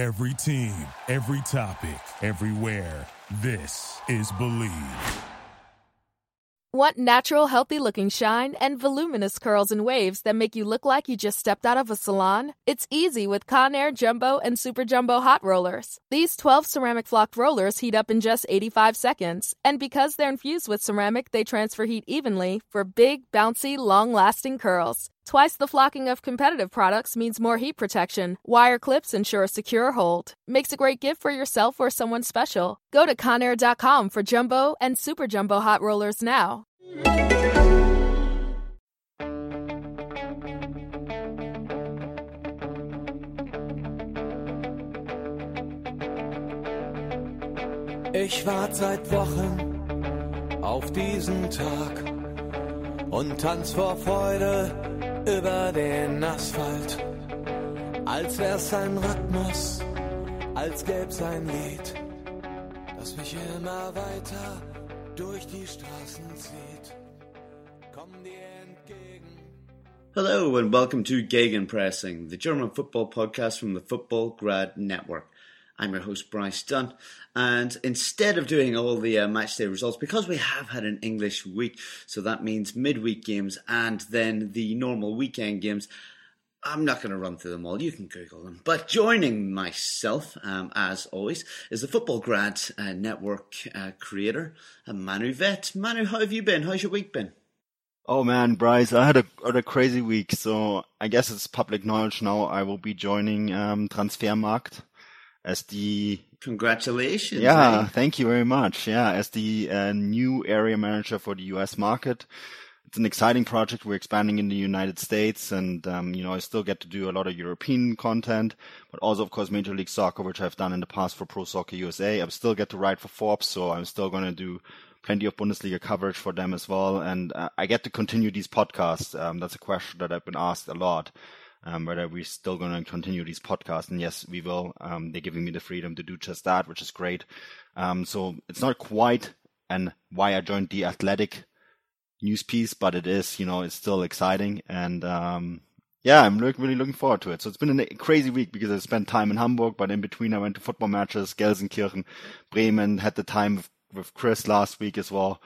Every team, every topic, everywhere. This is Believe. Want natural, healthy looking shine and voluminous curls and waves that make you look like you just stepped out of a salon? It's easy with Conair Jumbo and Super Jumbo Hot Rollers. These 12 ceramic flocked rollers heat up in just 85 seconds. And because they're infused with ceramic, they transfer heat evenly for big, bouncy, long lasting curls. Twice the flocking of competitive products means more heat protection. Wire clips ensure a secure hold. Makes a great gift for yourself or someone special. Go to Conair.com for Jumbo and Super Jumbo hot rollers now. Ich warte seit Wochen auf diesen Tag und tanz vor Freude über den Asphalt. Als wär's ein Rhythmus, als gäb's ein Lied, das mich immer weiter durch die Straßen zieht. Komm dir entgegen. Hello and welcome to Gegenpressing, the German football podcast from the Football Grad Network. I'm your host Bryce Dunn, and instead of doing all the uh, matchday results, because we have had an English week, so that means midweek games and then the normal weekend games. I'm not going to run through them all. You can Google them. But joining myself, um, as always, is the Football Grad uh, Network uh, creator, uh, Manu Veth. Manu, how have you been? How's your week been? Oh man, Bryce, I had a, had a crazy week. So I guess it's public knowledge now. I will be joining um, Transfermarkt as the Congratulations. yeah, eh? thank you very much. Yeah, as the uh, new area manager for the US market. It's an exciting project. We're expanding in the United States and, um, you know, I still get to do a lot of European content, but also, of course, Major League Soccer, which I've done in the past for Pro Soccer USA. I still get to write for Forbes, so I'm still going to do plenty of Bundesliga coverage for them as well. And uh, I get to continue these podcasts. Um, that's a question that I've been asked a lot. Um, whether we're still going to continue these podcasts. And yes, we will. Um, they're giving me the freedom to do just that, which is great. Um, so it's not quite and why I joined the athletic news piece, but it is, you know, it's still exciting. And, um, yeah, I'm look, really looking forward to it. So it's been a crazy week because I spent time in Hamburg, but in between I went to football matches, Gelsenkirchen, Bremen, had the time with, with Chris last week as well.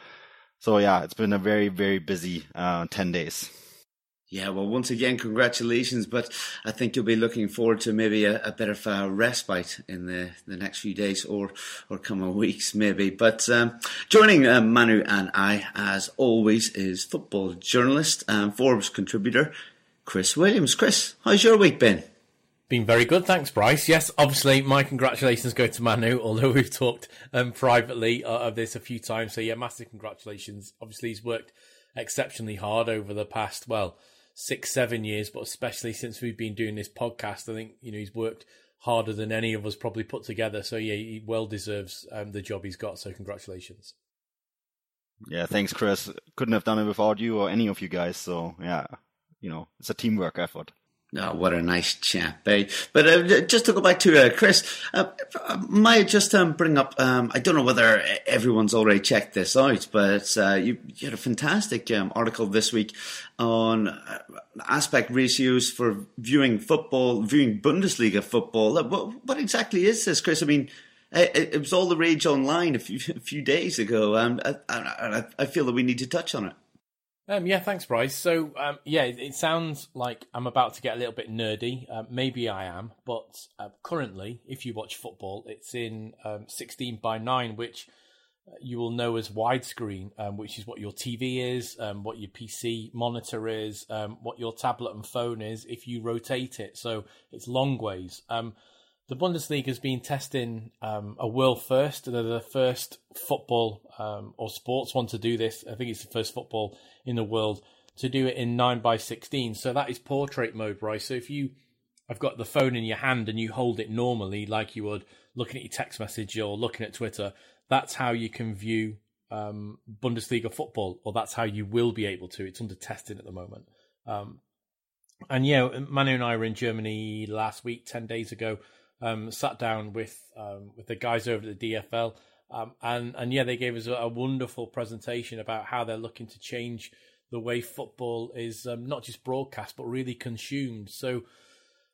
So yeah, it's been a very, very busy, uh, 10 days. Yeah, well, once again, congratulations. But I think you'll be looking forward to maybe a, a bit of a respite in the, the next few days or, or coming weeks, maybe. But um, joining uh, Manu and I, as always, is football journalist and Forbes contributor Chris Williams. Chris, how's your week been? Been very good, thanks, Bryce. Yes, obviously, my congratulations go to Manu, although we've talked um, privately uh, of this a few times. So, yeah, massive congratulations. Obviously, he's worked exceptionally hard over the past, well, six, seven years, but especially since we've been doing this podcast, I think you know he's worked harder than any of us probably put together. So yeah, he well deserves um, the job he's got. So congratulations. Yeah, thanks, Chris. Couldn't have done it without you or any of you guys. So yeah, you know, it's a teamwork effort. Oh, what a nice chap, eh? But uh, just to go back to uh, Chris, uh, might just um, bring up. Um, I don't know whether everyone's already checked this out, but uh, you, you, had a fantastic um, article this week on uh, aspect ratios for viewing football, viewing Bundesliga football. What, what exactly is this, Chris? I mean, it, it, was all the rage online a few, a few days ago, and I, I, I feel that we need to touch on it. Um, yeah, thanks, Bryce. So, um, yeah, it, it, sounds like I'm about to get a little bit nerdy. Uh, maybe I am, but uh, currently, if you watch football, it's in um, 16 by 9, which uh, you will know as widescreen, um, which is what your TV is, um, what your PC monitor is, what your tablet and phone is if you rotate it. So it's long ways. The Bundesliga has been testing a world first. They're the first football or sports one to do this. I think it's the first football in the world to do it in 9 by 16 so that is portrait mode right so if you have got the phone in your hand and you hold it normally like you would looking at your text message or looking at twitter that's how you can view um, bundesliga football or that's how you will be able to it's under testing at the moment um, and yeah manu and i were in germany last week 10 days ago um, sat down with um, with the guys over at the dfl um, and and yeah, they gave us a, a, wonderful presentation about how they're looking to change the way football is um, not just broadcast but really consumed. So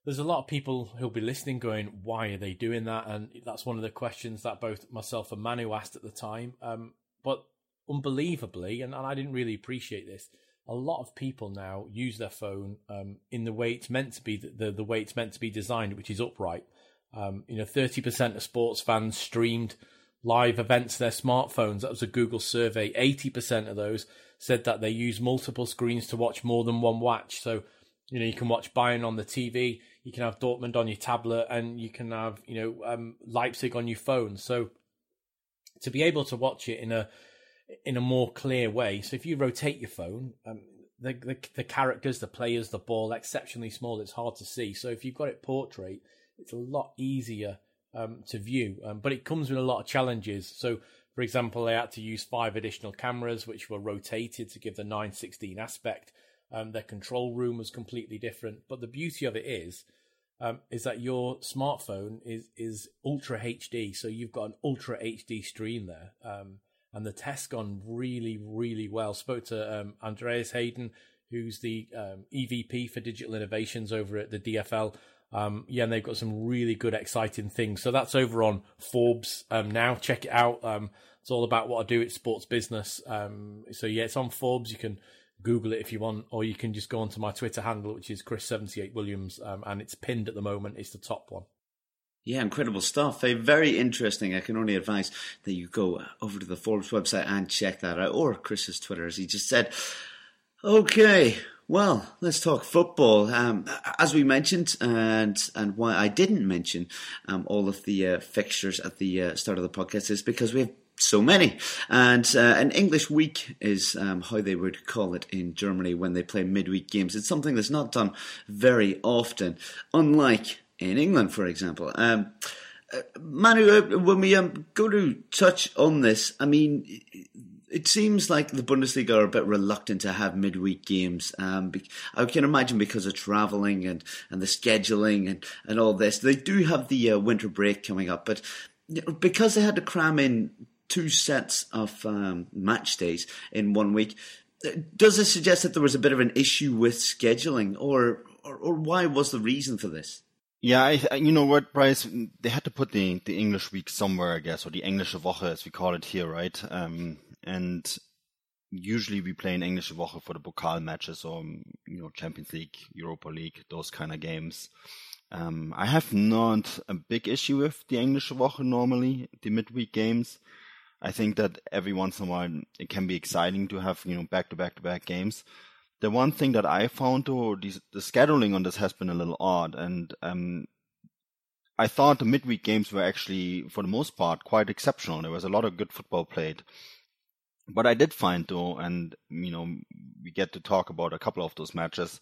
there's a lot of people who'll be listening going, why are they doing that? And that's one of the questions that both myself and Manu asked at the time. Um, but unbelievably, and, and, I didn't really appreciate this, a lot of people now use their phone um, in the way it's meant to be, the, the way it's meant to be designed, which is upright. Um, you know, 30% of sports fans streamed live events to their smartphones. That was a Google survey. 80% of those said that they use multiple screens to watch more than one watch. So, you know, you can watch Bayern on the TV, you can have Dortmund on your tablet, and you can have, you know, um, Leipzig on your phone. So, to be able to watch it in a in a more clear way. So, if you rotate your phone, um, the, the the characters, the players, the ball, exceptionally small. It's hard to see. So, if you've got it portrait, it's a lot easier um, to view. Um, but it comes with a lot of challenges. So, for example, they had to use five additional cameras, which were rotated to give the 916 aspect. Um, their control room was completely different. But the beauty of it is, um, is that your smartphone is is ultra HD, so you've got an ultra HD stream there, um, and the test's gone really, really well. Spoke to um, Andreas Heyden, who's the um, EVP for digital innovations over at the DFL, um, yeah, and they've got some really good, exciting things. So that's over on Forbes um, now. Check it out. Um, it's all about what I do. It's sports business. Um, so yeah, it's on Forbes. You can Google it if you want, or you can just go onto my Twitter handle, which is Chris seventy eight Williams, um, and it's pinned at the moment. It's the top one. Yeah, incredible stuff. very interesting. I can only advise that you go over to the Forbes website and check that out, or Chris's Twitter, as he just said. Okay, well, let's talk football. Um, as we mentioned, and and why I didn't mention um, all of the uh, fixtures at the uh, start of the podcast is because we have so many. And uh, an English week is um, how they would call it in Germany when they play midweek games. It's something that's not done very often, unlike in England, for example. Um, uh, Manu, uh, when we um, go to touch on this, I mean, it seems like the Bundesliga are a bit reluctant to have midweek games. Um, I can imagine because of travelling and, and the scheduling and, and all this. They do have the uh, winter break coming up, but because they had to cram in two sets of um, match days in one week, uh, does this suggest that there was a bit of an issue with scheduling, or or, or why was the reason for this? Yeah, I, you know what, Bryce? They had to put the the English week somewhere, I guess, or the Englische Woche, as we call it here, right? Um, and usually we play in Englische Woche for the Pokal matches or you know Champions League, Europa League, those kind of games. Um, I have not a big issue with the Englische Woche normally, the midweek games. I think that every once in a while it can be exciting to have you know back to back to back games. The one thing that I found though, the, the scheduling on this has been a little odd, and um, I thought the midweek games were actually, for the most part, quite exceptional. There was a lot of good football played. But I did find though, and you know, we get to talk about a couple of those matches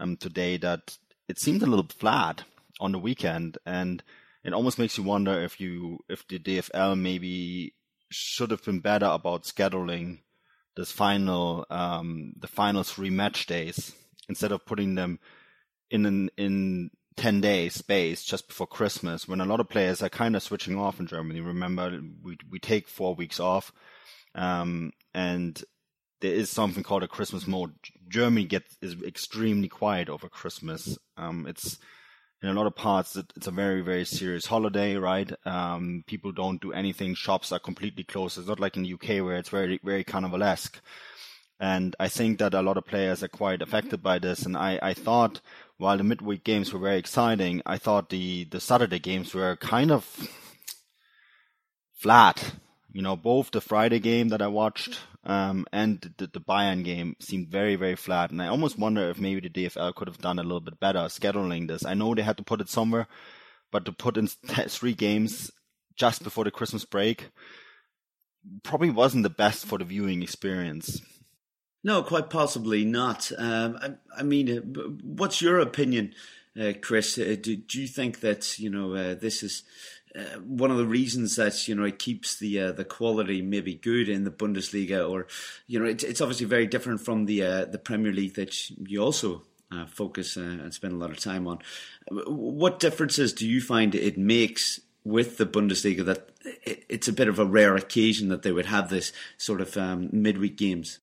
um, today that it seemed a little flat on the weekend, and it almost makes you wonder if you if the DFL maybe should have been better about scheduling this final um, the final three match days instead of putting them in an, in 10 day space just before Christmas when a lot of players are kind of switching off in Germany. Remember, we, we take four weeks off um, and there is something called a Christmas mode. Germany gets is extremely quiet over Christmas. Um, it's in a lot of parts it's a very very serious holiday, right? Um, people don't do anything. Shops are completely closed. It's not like in the UK where it's very very carnivalesque. And I think that a lot of players are quite affected by this. And I, I thought while the midweek games were very exciting, I thought the, the Saturday games were kind of flat you know, both the Friday game that I watched um, and the, the Bayern game seemed very, very flat. And I almost wonder if maybe the DFL could have done a little bit better scheduling this. I know they had to put it somewhere, but to put in three games just before the Christmas break probably wasn't the best for the viewing experience. No, quite possibly not. Um, I, I, mean, uh, what's your opinion, uh, Chris? Uh, do, do, you think that you know uh, this is uh, one of the reasons that you know it keeps the uh, the quality maybe good in the Bundesliga, or you know it, it's obviously very different from the uh, the Premier League that you also uh, focus uh, and spend a lot of time on. What differences do you find it makes with the Bundesliga that it, it's a bit of a rare occasion that they would have this sort of um, midweek games?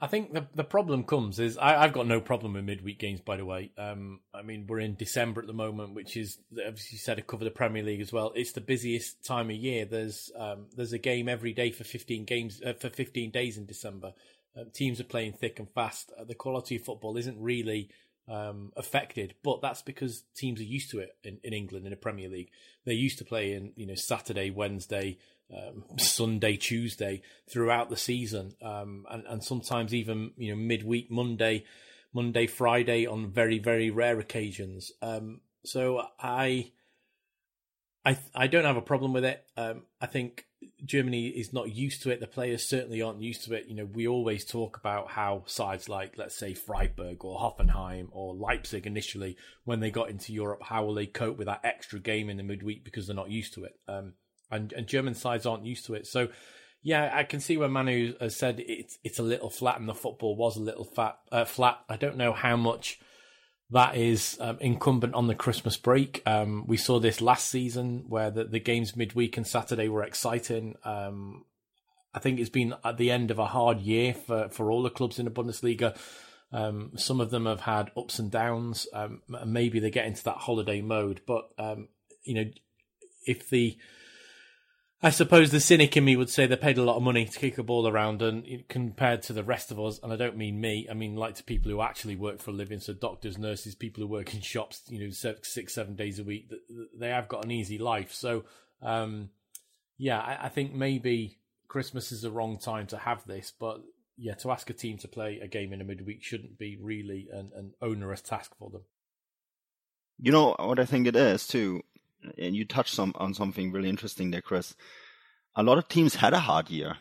I think the the problem comes is I, have got no problem with midweek games. By the way, um, I mean we're in December at the moment, which is obviously you said to cover the Premier League as well. It's the busiest time of year. There's um, there's a game every day for fifteen games uh, for fifteen days in December. Uh, teams are playing thick and fast. Uh, the quality of football isn't really um, affected, but that's because teams are used to it in, in England in the Premier League. They're used to playing you know Saturday, Wednesday um, Sunday, Tuesday throughout the season, um, and and sometimes even you know midweek Monday, Monday, Friday on very very rare occasions. Um, so I, I I don't have a problem with it. Um, I think Germany is not used to it. The players certainly aren't used to it. You know, we always talk about how sides like, let's say, Freiburg or Hoffenheim or Leipzig initially, when they got into Europe, how will they cope with that extra game in the midweek because they're not used to it. Um, and, and German sides aren't used to it. So, yeah, I can see where Manu has said it's it's a little flat, and the football was a little fat, uh, flat. I don't know how much that is um, incumbent on the Christmas break. Um, we saw this last season where the, the games midweek and Saturday were exciting. Um, I think it's been at the end of a hard year for, for all the clubs in the Bundesliga. Um, some of them have had ups and downs. Um, maybe they get into that holiday mode, but um, you know, if the I suppose the cynic in me would say they paid a lot of money to kick a ball around, and compared to the rest of us, and I don't mean me, I mean like to people who actually work for a living, so doctors, nurses, people who work in shops, you know, six, seven days a week, they have got an easy life. So, um, yeah, I, I think maybe Christmas is the wrong time to have this, but yeah, to ask a team to play a game in a midweek shouldn't be really an, an onerous task for them. You know what I think it is too and you touched some, on something really interesting there, Chris. A lot of teams had a hard year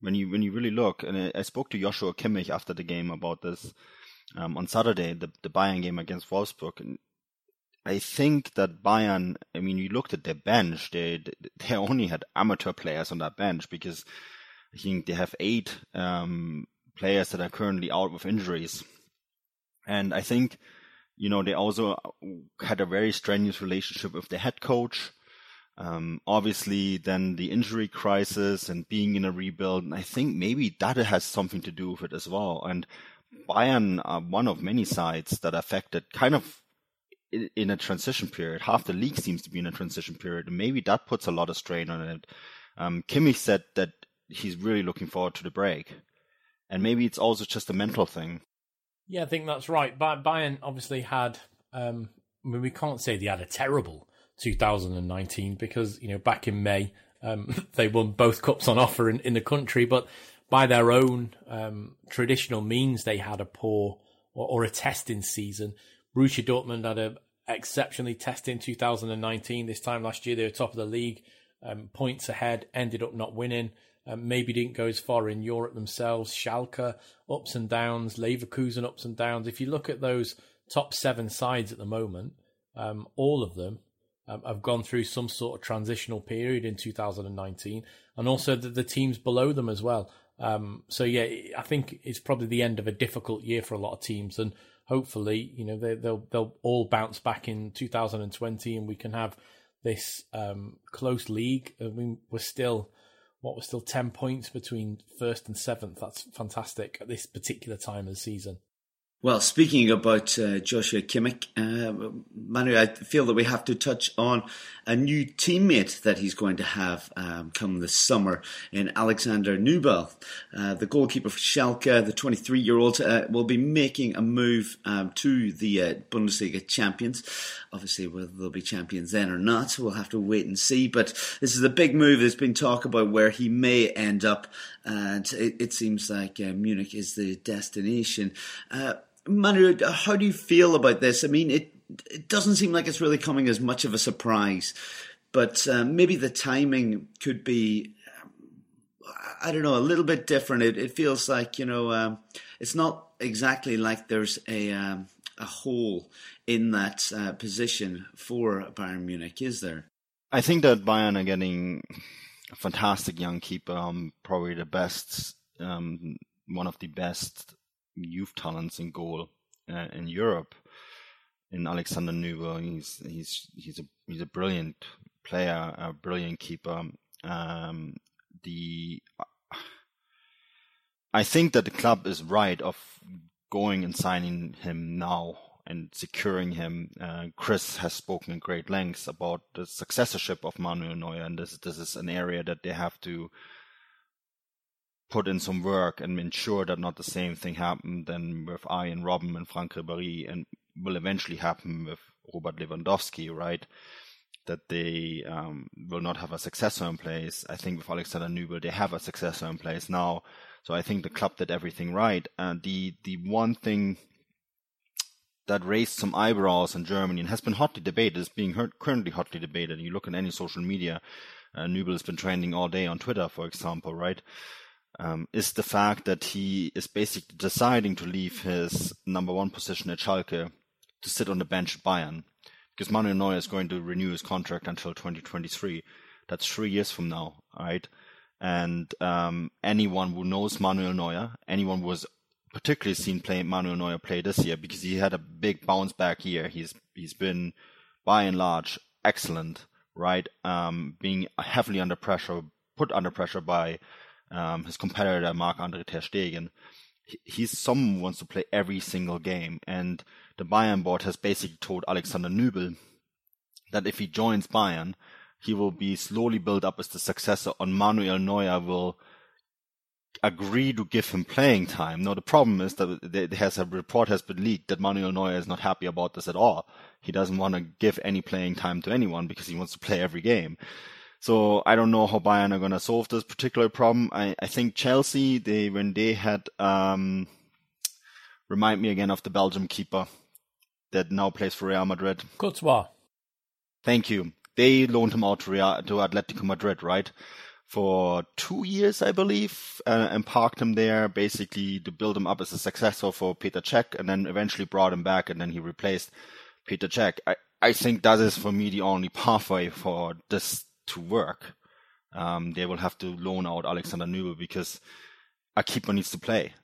when you when you really look. And I, spoke to Joshua Kimmich after the game about this um, on Saturday, the the Bayern game against Wolfsburg, and I think that Bayern. I mean, you looked at their bench; they they only had amateur players on that bench because I think they have eight um, players that are currently out with injuries, and I think you know, they also had a very strenuous relationship with the head coach. Um, obviously, then the injury crisis and being in a rebuild, and I think maybe that has something to do with it as well. And Bayern are one of many sides that affected kind of in a transition period. Half the league seems to be in a transition period, and maybe that puts a lot of strain on it. Um, Kimmich said that he's really looking forward to the break, and maybe it's also just a mental thing. Yeah, I think that's right. Bayern obviously had. Um, I mean, we can't say they had a terrible 2019 because you know back in May um, they won both cups on offer in, in the country, but by their own um, traditional means, they had a poor or, or, a testing season. Borussia Dortmund had a exceptionally testing 2019. This time last year, they were top of the league, um, points ahead, ended up not winning. Um, maybe didn't go as far in Europe themselves. Schalke, ups and downs. Leverkusen, ups and downs. If you look at those top seven sides at the moment, um, all of them um, have gone through some sort of transitional period in 2019, and also the, the teams below them as well. Um, so yeah, I think it's probably the end of a difficult year for a lot of teams, and hopefully, you know, they, they'll, they'll all bounce back in 2020, and we can have this um, close league. I mean, we're still what was still 10 points between first and seventh. That's fantastic at this particular time of the season. Well, speaking about uh, Joshua Kimmich, uh, Manu, I feel that we have to touch on a new teammate that he's going to have um, come this summer in Alexander Nübel. Uh, the goalkeeper for Schalke, the 23 year old, uh, will be making a move um, to the uh, Bundesliga champions. Obviously, whether they'll be champions then or not, we'll have to wait and see. But this is a big move. There's been talk about where he may end up, and it, it seems like uh, Munich is the destination. Manu, how do you feel about this? I mean, it it doesn't seem like it's really coming as much of a surprise, but um, maybe the timing could be, I don't know, a little bit different. It, it feels like you know, um, it's not exactly like there's a um, a hole in that uh, position for Bayern Munich, is there? I think that Bayern are getting a fantastic young keeper, um, probably the best, um, one of the best youth talents in goal uh, in Europe. In Alexander Nübel, he's he's he's a he's a brilliant player, a brilliant keeper. Um, the I think that the club is right of going and signing him now and securing him. Uh, Chris has spoken in great lengths about the successorship of Manuel Neuer, and this this is an area that they have to put in some work and ensure that not the same thing happened then with Arjen Robben and Franck Ribéry and will eventually happen with Robert Lewandowski, right? That they um, will not have a successor in place. I think with Alexander Nübel, they have a successor in place now. So I think the club did everything right. And the the one thing that raised some eyebrows in Germany and has been hotly debated, is being currently hotly debated. You look at any social media, uh, Nübel has been trending all day on Twitter, for example, right? Um, is the fact that he is basically deciding to leave his number one position at Schalke to sit on the bench at Bayern because Manuel Neuer is going to renew his contract until 2023. That's three years from now, right? And um, anyone who knows Manuel Neuer, anyone who has particularly seen play Manuel Neuer play this year because he had a big bounce back year. He's he's been by and large excellent, right? Um, being heavily under pressure, put under pressure by um, his competitor Marc-Andre Ter Stegen. he's someone who wants to play every single game, and the Bayern board has basically told Alexander Nübel that if he joins Bayern, he will be slowly built up as the successor on Manuel Neuer will agree to give him playing time. Now the problem is that there has a report has been leaked that Manuel Neuer is not happy about this at all. He doesn't want to give any playing time to anyone because he wants to play every game. So I don't know how Bayern are going to solve this particular problem. I, I think Chelsea, they when they had um, remind me again of the Belgium keeper that now plays for Real Madrid. Courtois. Thank you. They loaned him out to, Real, to Atletico Madrid, right? For two years, I believe, uh, and parked him there basically to build him up as a successor for Peter Cech, and then eventually brought him back, and then he replaced Peter Cech. I, I think that is for me the only pathway for this to work, um, they will have to loan out Alexander Nübel because a keeper needs to play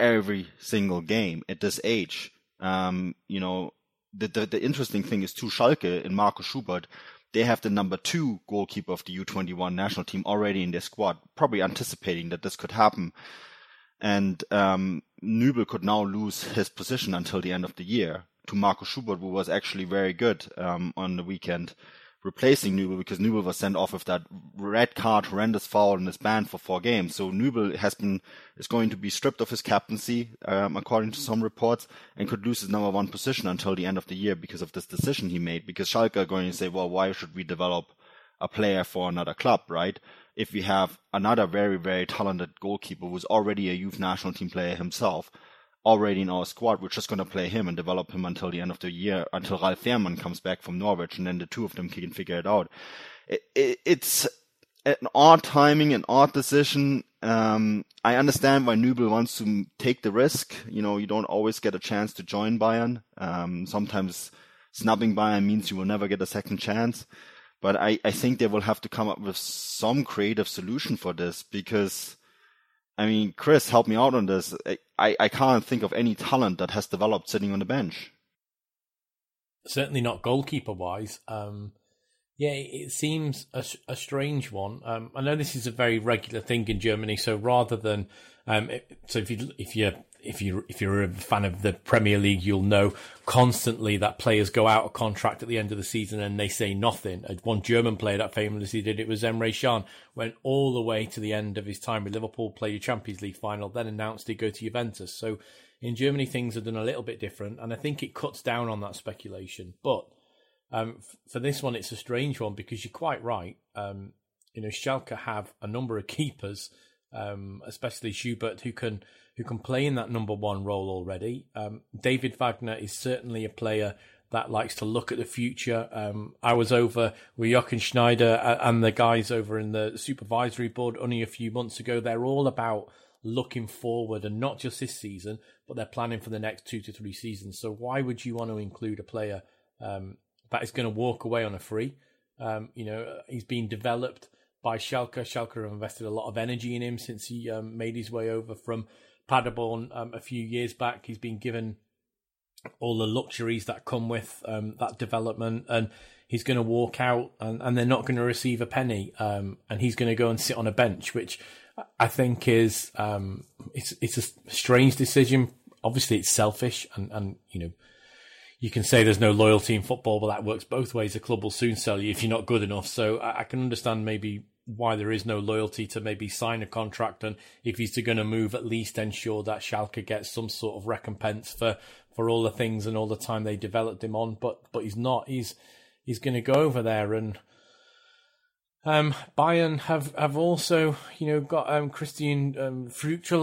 every single game at this age. Um, you know, the, the, the interesting thing is to Schalke and Marco Schubert, they have the number two goalkeeper of the U21 national team already in their squad, probably anticipating that this could happen. And um, Nübel could now lose his position until the end of the year to Marco Schubert, who was actually very good um, on the weekend replacing Nübel because Nübel was sent off with that red card, horrendous foul, and is banned for four games. So Nübel has been is going to be stripped of his captaincy, um, according to some reports, and could lose his number one position until the end of the year because of this decision he made. Because Schalke are going to say, well, why should we develop a player for another club, right? If we have another very, very talented goalkeeper who's already a youth national team player himself, already in our squad. We're just going to play him and develop him until the end of the year, until Ralf Fährmann comes back from Norwich, and then the two of them can figure it out. It, it, it's an odd timing, an odd decision. Um, I understand why Nübel wants to take the risk. You know, you don't always get a chance to join Bayern. Um, sometimes snubbing Bayern means you will never get a second chance. But I, I think they will have to come up with some creative solution for this because I mean, Chris, help me out on this. I, I can't think of any talent that has developed sitting on the bench. Certainly not goalkeeper wise. Um, yeah, it seems a, a strange one. Um, I know this is a very regular thing in Germany. So rather than um, so if you if you if you if you're a fan of the Premier League, you'll know constantly that players go out of contract at the end of the season and they say nothing. Uh, one German player that famously did it was Emre Can. Went all the way to the end of his time with Liverpool, played a Champions League final, then announced he'd go to Juventus. So in Germany, things are done a little bit different, and I think it cuts down on that speculation. But um, for this one, it's a strange one because you're quite right. Um, you know, Schalke have a number of keepers, um, especially Schubert, who can who can play in that number one role already. Um, David Wagner is certainly a player that likes to look at the future. Um, I was over with Jochen Schneider and the guys over in the supervisory board only a few months ago. They're all about looking forward and not just this season, but they're planning for the next two to three seasons. So why would you want to include a player um, that is going to walk away on a free? Um, you know, he's been developed by Schalke. Schalke have invested a lot of energy in him since he um, made his way over from Paderborn um, a few years back. He's been given all the luxuries that come with um, that development, and he's going to walk out and, and they're not going to receive a penny, um, and he's going to go and sit on a bench, which I think is um, it's it's a strange decision. Obviously, it's selfish, and and you know you can say there's no loyalty in football, but that works both ways. A club will soon sell you if you're not good enough. So I, I can understand maybe why there is no loyalty to maybe sign a contract and if he's going to move, at least ensure that Schalke gets some sort of recompense for for all the things and all the time they developed him on. But but he's not. He's he's going to go over there and. Um, Bayern have, have also, you know, got um, Christian um,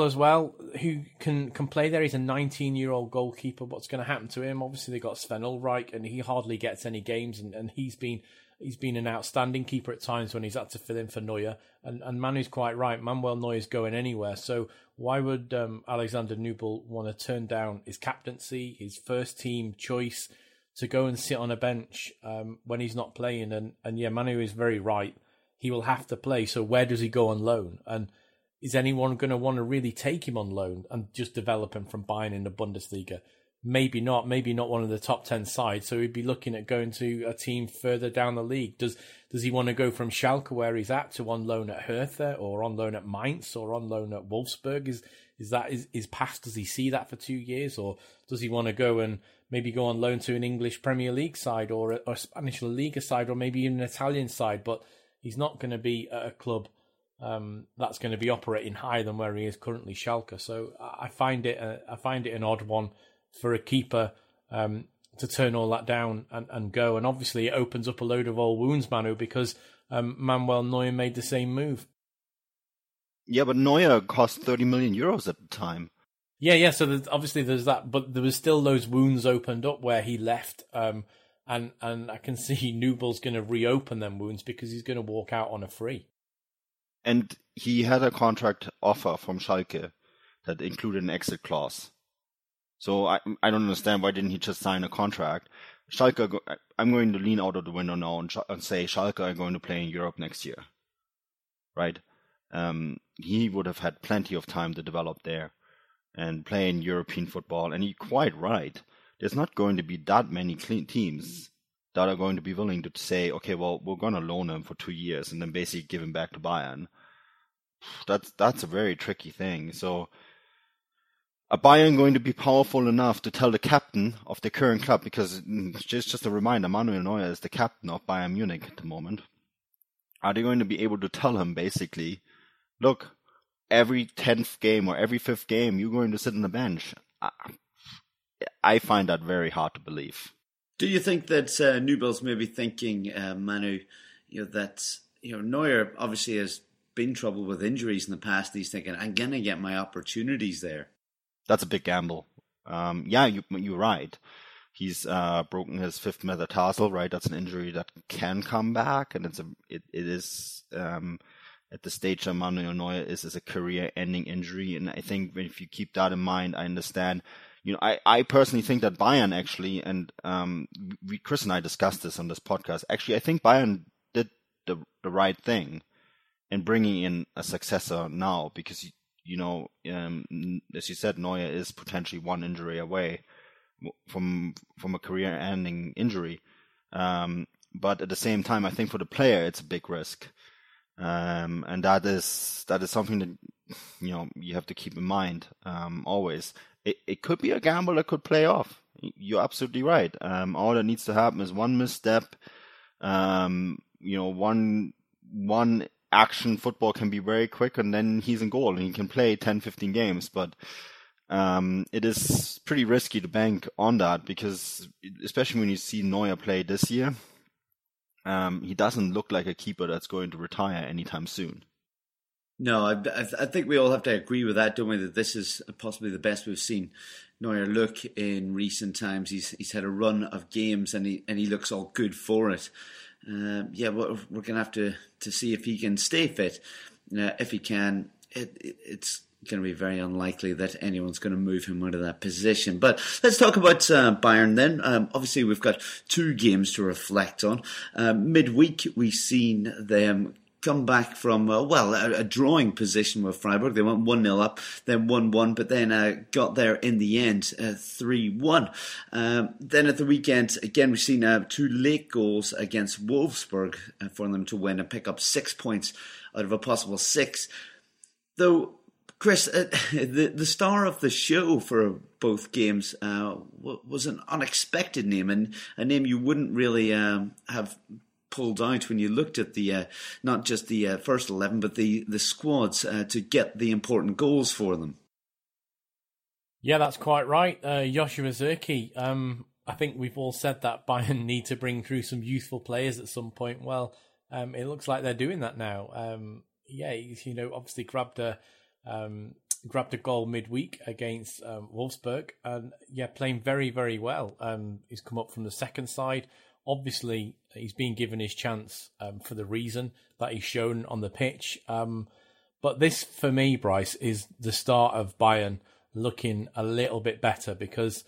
as well, who can can play there. He's a 19 year old goalkeeper. What's going to happen to him? Obviously, they got Sven Ulreich, and he hardly gets any games, and, and he's been he's been an outstanding keeper at times when he's had to fill in for Neuer. And, and Manu's quite right. Manuel Neuer's going anywhere. So why would um, Alexander Nübel want to turn down his captaincy, his first team choice, to go and sit on a bench um, when he's not playing? And, and yeah, Manu is very right. He will have to play. So where does he go on loan? And is anyone going to want to really take him on loan and just develop him from Bayern in the Bundesliga? Maybe not, maybe not one of the top ten sides. So he'd be looking at going to a team further down the league. Does does he want to go from Schalke where he's at to on loan at Hertha or on loan at Mainz or on loan at Wolfsburg? Is is that is, is past? Does he see that for two years, or does he want to go and maybe go on loan to an English Premier League side or a, or Spanish La Liga side or maybe even an Italian side? But he's not going to be at a club um, that's going to be operating higher than where he is currently, Schalke. So I find it a, I find it an odd one for a keeper um, to turn all that down and, and go. And obviously, it opens up a load of old wounds, Manu, because um, Manuel Neuer made the same move. Yeah, but Neuer cost 30 million euros at the time. Yeah, yeah. So there's, obviously there's that, but there was still those wounds opened up where he left, um, and and I can see Nübel's going to reopen them wounds because he's going to walk out on a free. And he had a contract offer from Schalke that included an exit clause. So I I don't understand why didn't he just sign a contract? Schalke, I'm going to lean out of the window now and, and say Schalke are going to play in Europe next year, right? Um, he would have had plenty of time to develop there and play in European football. And you're quite right. There's not going to be that many teams that are going to be willing to say, okay, well, we're going to loan him for two years and then basically give him back to Bayern. That's that's a very tricky thing. So are Bayern going to be powerful enough to tell the captain of the current club, because mm, just just a reminder, Manuel Neuer is the captain of Bayern Munich at the moment. Are they going to be able to tell him basically, look, every tenth game or every fifth game you're going to sit on the bench? I, I find that very hard to believe. Do you think that uh, Nübel's maybe thinking, uh, Manu, you know that you know Neuer obviously has been troubled with injuries in the past. He's thinking, I'm gonna get my opportunities there that's a big gamble. Um, yeah, you, you're right. He's uh, broken his fifth metatarsal, right? That's an injury that can come back, and it's a it, it is um, at the stage that Manuel Neuer is is a career-ending injury, and I think if you keep that in mind, I understand. You know, I, I personally think that Bayern actually, and um, we, Chris and I discussed this on this podcast. Actually, I think Bayern did the the right thing in bringing in a successor now because know, um, as you said, Neuer is potentially one injury away from from a career-ending injury. Um, but at the same time, I think for the player, it's a big risk, um, and that is that is something that you know you have to keep in mind um, always. It it could be a gamble that could play off. You're absolutely right. Um, all that needs to happen is one misstep. Um, you know, one one action football can be very quick and then he's in goal and he can play 10, 15 games. But um, it is pretty risky to bank on that because, especially when you see Neuer play this year, um, he doesn't look like a keeper that's going to retire anytime soon. No, I, I, think we all have to agree with that, don't we? That this is possibly the best we've seen Neuer look in recent times. He's he's had a run of games and he and he looks all good for it. Uh, yeah, we're, we're going to have to to see if he can stay fit. Uh, if he can, it, it, it's going to be very unlikely that anyone's going to move him out of that position. But let's talk about uh, Bayern then. Um, obviously, we've got two games to reflect on. Uh, midweek, we've seen them come back from, uh, well, a, a, drawing position with Freiburg. They went 1 0 up, then 1 1, but then uh, got there in the end uh, 3 1. Um, then at the weekend, again, we've seen uh, two late goals against Wolfsburg uh, for them to win and pick up six points out of a possible six. Though, Chris, the, the star of the show for both games was an unexpected name and a name you wouldn't really um, have pulled out when you looked at the uh, not just the uh, first eleven, but the the squads uh, to get the important goals for them. Yeah, that's quite right, uh, Joshua Zirkzee. Um, I think we've all said that Bayern need to bring through some youthful players at some point. Well, um, it looks like they're doing that now. Um, yeah, you know, obviously grabbed a um, grabbed a goal midweek against um, Wolfsburg, and yeah, playing very very well. Um, he's come up from the second side obviously he's been given his chance um, for the reason that he's shown on the pitch. Um, but this, for me, Bryce, is the start of Bayern looking a little bit better because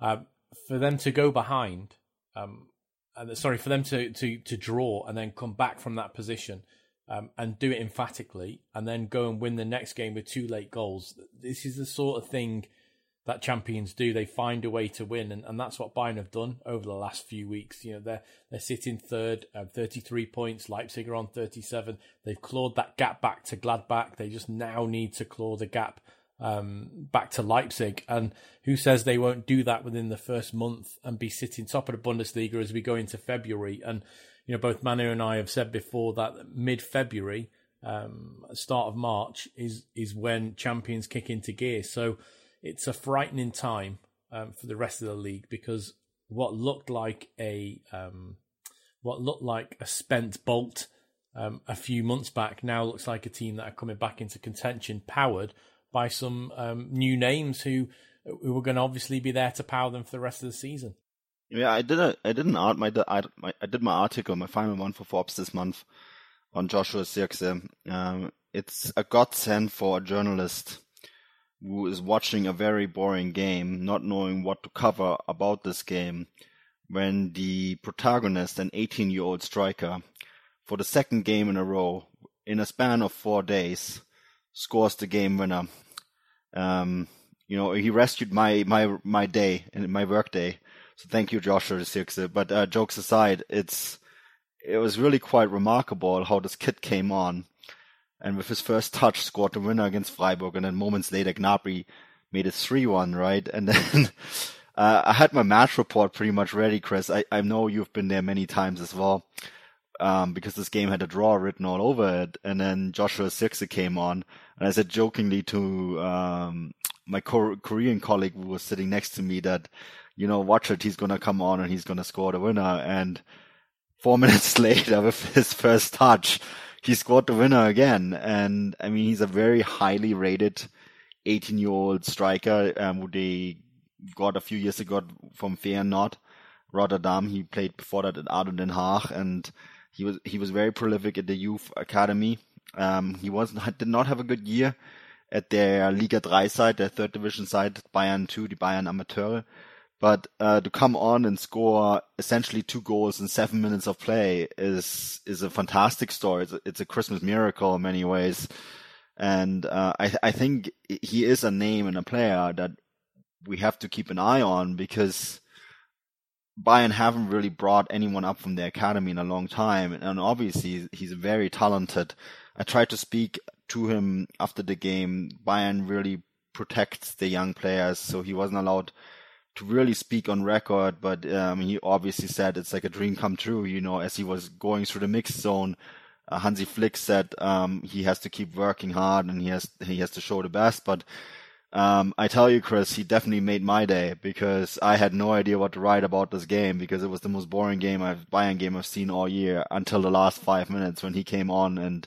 uh, for them to go behind, um, sorry, for them to, to, to draw and then come back from that position um, and do it emphatically and then go and win the next game with two late goals. This is the sort of thing that champions do. They find a way to win, and, and that's what Bayern have done over the last few weeks. You know, they're they're sitting third, uh, 33 points. Leipzig are on 37. They've clawed that gap back to Gladbach. They just now need to claw the gap um, back to Leipzig. And who says they won't do that within the first month and be sitting top of the Bundesliga as we go into February? And you know, both Manu and I have said before that mid February, um, start of March is is when champions kick into gear. So it's a frightening time um, for the rest of the league because what looked like a um, what looked like a spent bolt um, a few months back now looks like a team that are coming back into contention, powered by some um, new names who who are going to obviously be there to power them for the rest of the season. Yeah, I did a I did an art my I, my, I did my article, my final one for Forbes this month on Joshua Zirkzee. Um, it's a godsend for a journalist who is watching a very boring game, not knowing what to cover about this game, when the protagonist, an 18 year old striker, for the second game in a row, in a span of four days, scores the game winner. Um, you know, he rescued my, my, my day and my work day. So thank you, Joshua Zirkzee. But uh, jokes aside, it's, it was really quite remarkable how this kid came on and with his first touch scored the winner against Freiburg, and then moments later Gnabry made it three one, right? And then uh, I had my match report pretty much ready, Chris. I, I know you've been there many times as well, um, because this game had a draw written all over it. And then Joshua Zirkzee came on, and I said jokingly to um, my Korean colleague who was sitting next to me that, you know, watch it, he's gonna come on and he's gonna score the winner. And four minutes later, with his first touch he scored the winner again. And I mean, he's a very highly rated 18 year old striker um, who they got a few years ago from Feyenoord, Rotterdam. He played before that at ADO Den Haag and he was, he was very prolific at the youth academy. Um, he was did not have a good year at their Liga 3 side, their third division side, Bayern 2, the Bayern Amateure. But uh, to come on and score essentially two goals in seven minutes of play is is a fantastic story. It's a, it's a Christmas miracle in many ways, and uh, I I think he is a name and a player that we have to keep an eye on because Bayern haven't really brought anyone up from the academy in a long time, and obviously he's very talented. I tried to speak to him after the game. Bayern really protects the young players, so he wasn't allowed to really speak on record, but um, he obviously said it's like a dream come true. You know, as he was going through the mixed zone, uh, Hansi Flick said um, he has to keep working hard and he has he has to show the best. But um, I tell you, Chris, he definitely made my day because I had no idea what to write about this game because it was the most boring game I've Bayern game I've seen all year until the last five minutes when he came on and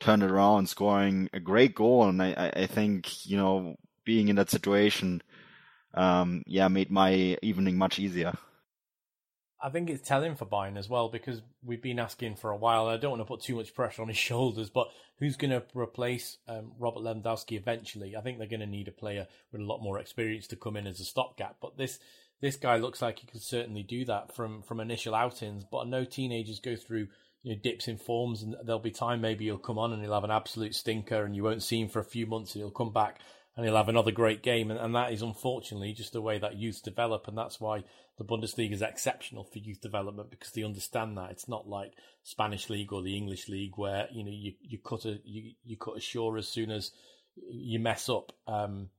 turned it around, scoring a great goal. And I, I think you know being in that situation um, yeah, made my evening much easier. I think it's telling for Bayern as well because we've been asking for a while. I don't want to put too much pressure on his shoulders, but who's going to replace um, Robert Lewandowski eventually? I think they're going to need a player with a lot more experience to come in as a stopgap. But this this guy looks like he could certainly do that from from initial outings. But I know teenagers go through you know dips in forms, and there'll be time maybe he'll come on and he'll have an absolute stinker, and you won't see him for a few months, and he'll come back and he'll have another great game. And, and that is unfortunately just the way that youth develop, and that's why the Bundesliga is exceptional for youth development because they understand that it's not like Spanish league or the English league where you know you, you cut a you, you cut ashore as soon as you mess up. Um,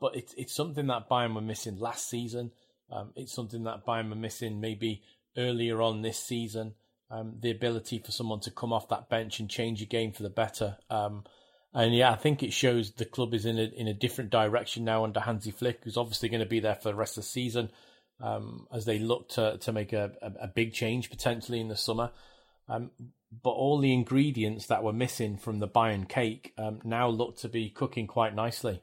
but it's it's something that Bayern were missing last season. Um, it's something that Bayern were missing maybe earlier on this season. Um, the ability for someone to come off that bench and change a game for the better. Um, and yeah, I think it shows the club is in a in a different direction now under Hansi Flick, who's obviously going to be there for the rest of the season um, as they look to to make a, a, a, big change potentially in the summer. Um, but all the ingredients that were missing from the Bayern cake um, now look to be cooking quite nicely.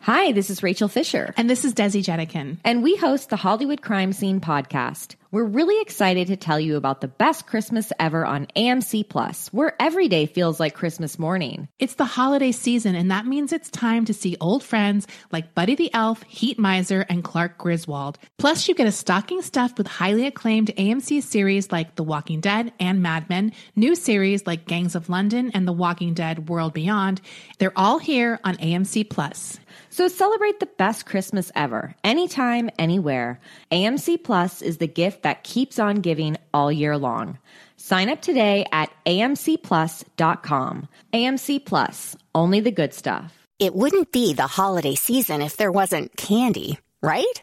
Hi, this is Rachel Fisher. And this is Desi Jedeikin. And we host the Hollywood Crime Scene podcast. We're really excited to tell you about the best Christmas ever on AMC Plus, where every day feels like Christmas morning. It's the holiday season, and that means it's time to see old friends like Buddy the Elf, Heat Miser, and Clark Griswold. Plus, you get a stocking stuffed with highly acclaimed AMC series like The Walking Dead and Mad Men, new series like Gangs of London and The Walking Dead World Beyond. They're all here on AMC Plus. So celebrate the best Christmas ever, anytime, anywhere. AMC Plus is the gift that keeps on giving all year long. Sign up today at amcplus.com. AMC Plus, only the good stuff. It wouldn't be the holiday season if there wasn't candy, right?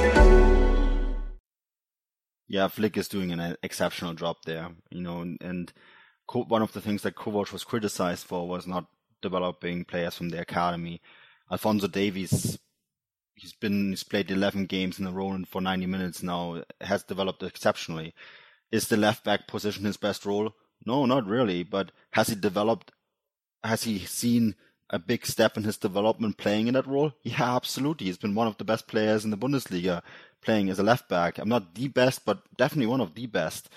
Yeah, Flick is doing an exceptional job there, you know, and, one of the things that Kovac was criticized for was not developing players from the academy. Alfonso Davies, he's been he's played 11 games in a row and for 90 minutes now, has developed exceptionally. Is the left back position his best role? No, not really. But has he developed? Has he seen a big step in his development playing in that role? Yeah, absolutely. He's been one of the best players in the Bundesliga playing as a left back. I'm not the best, but definitely one of the best.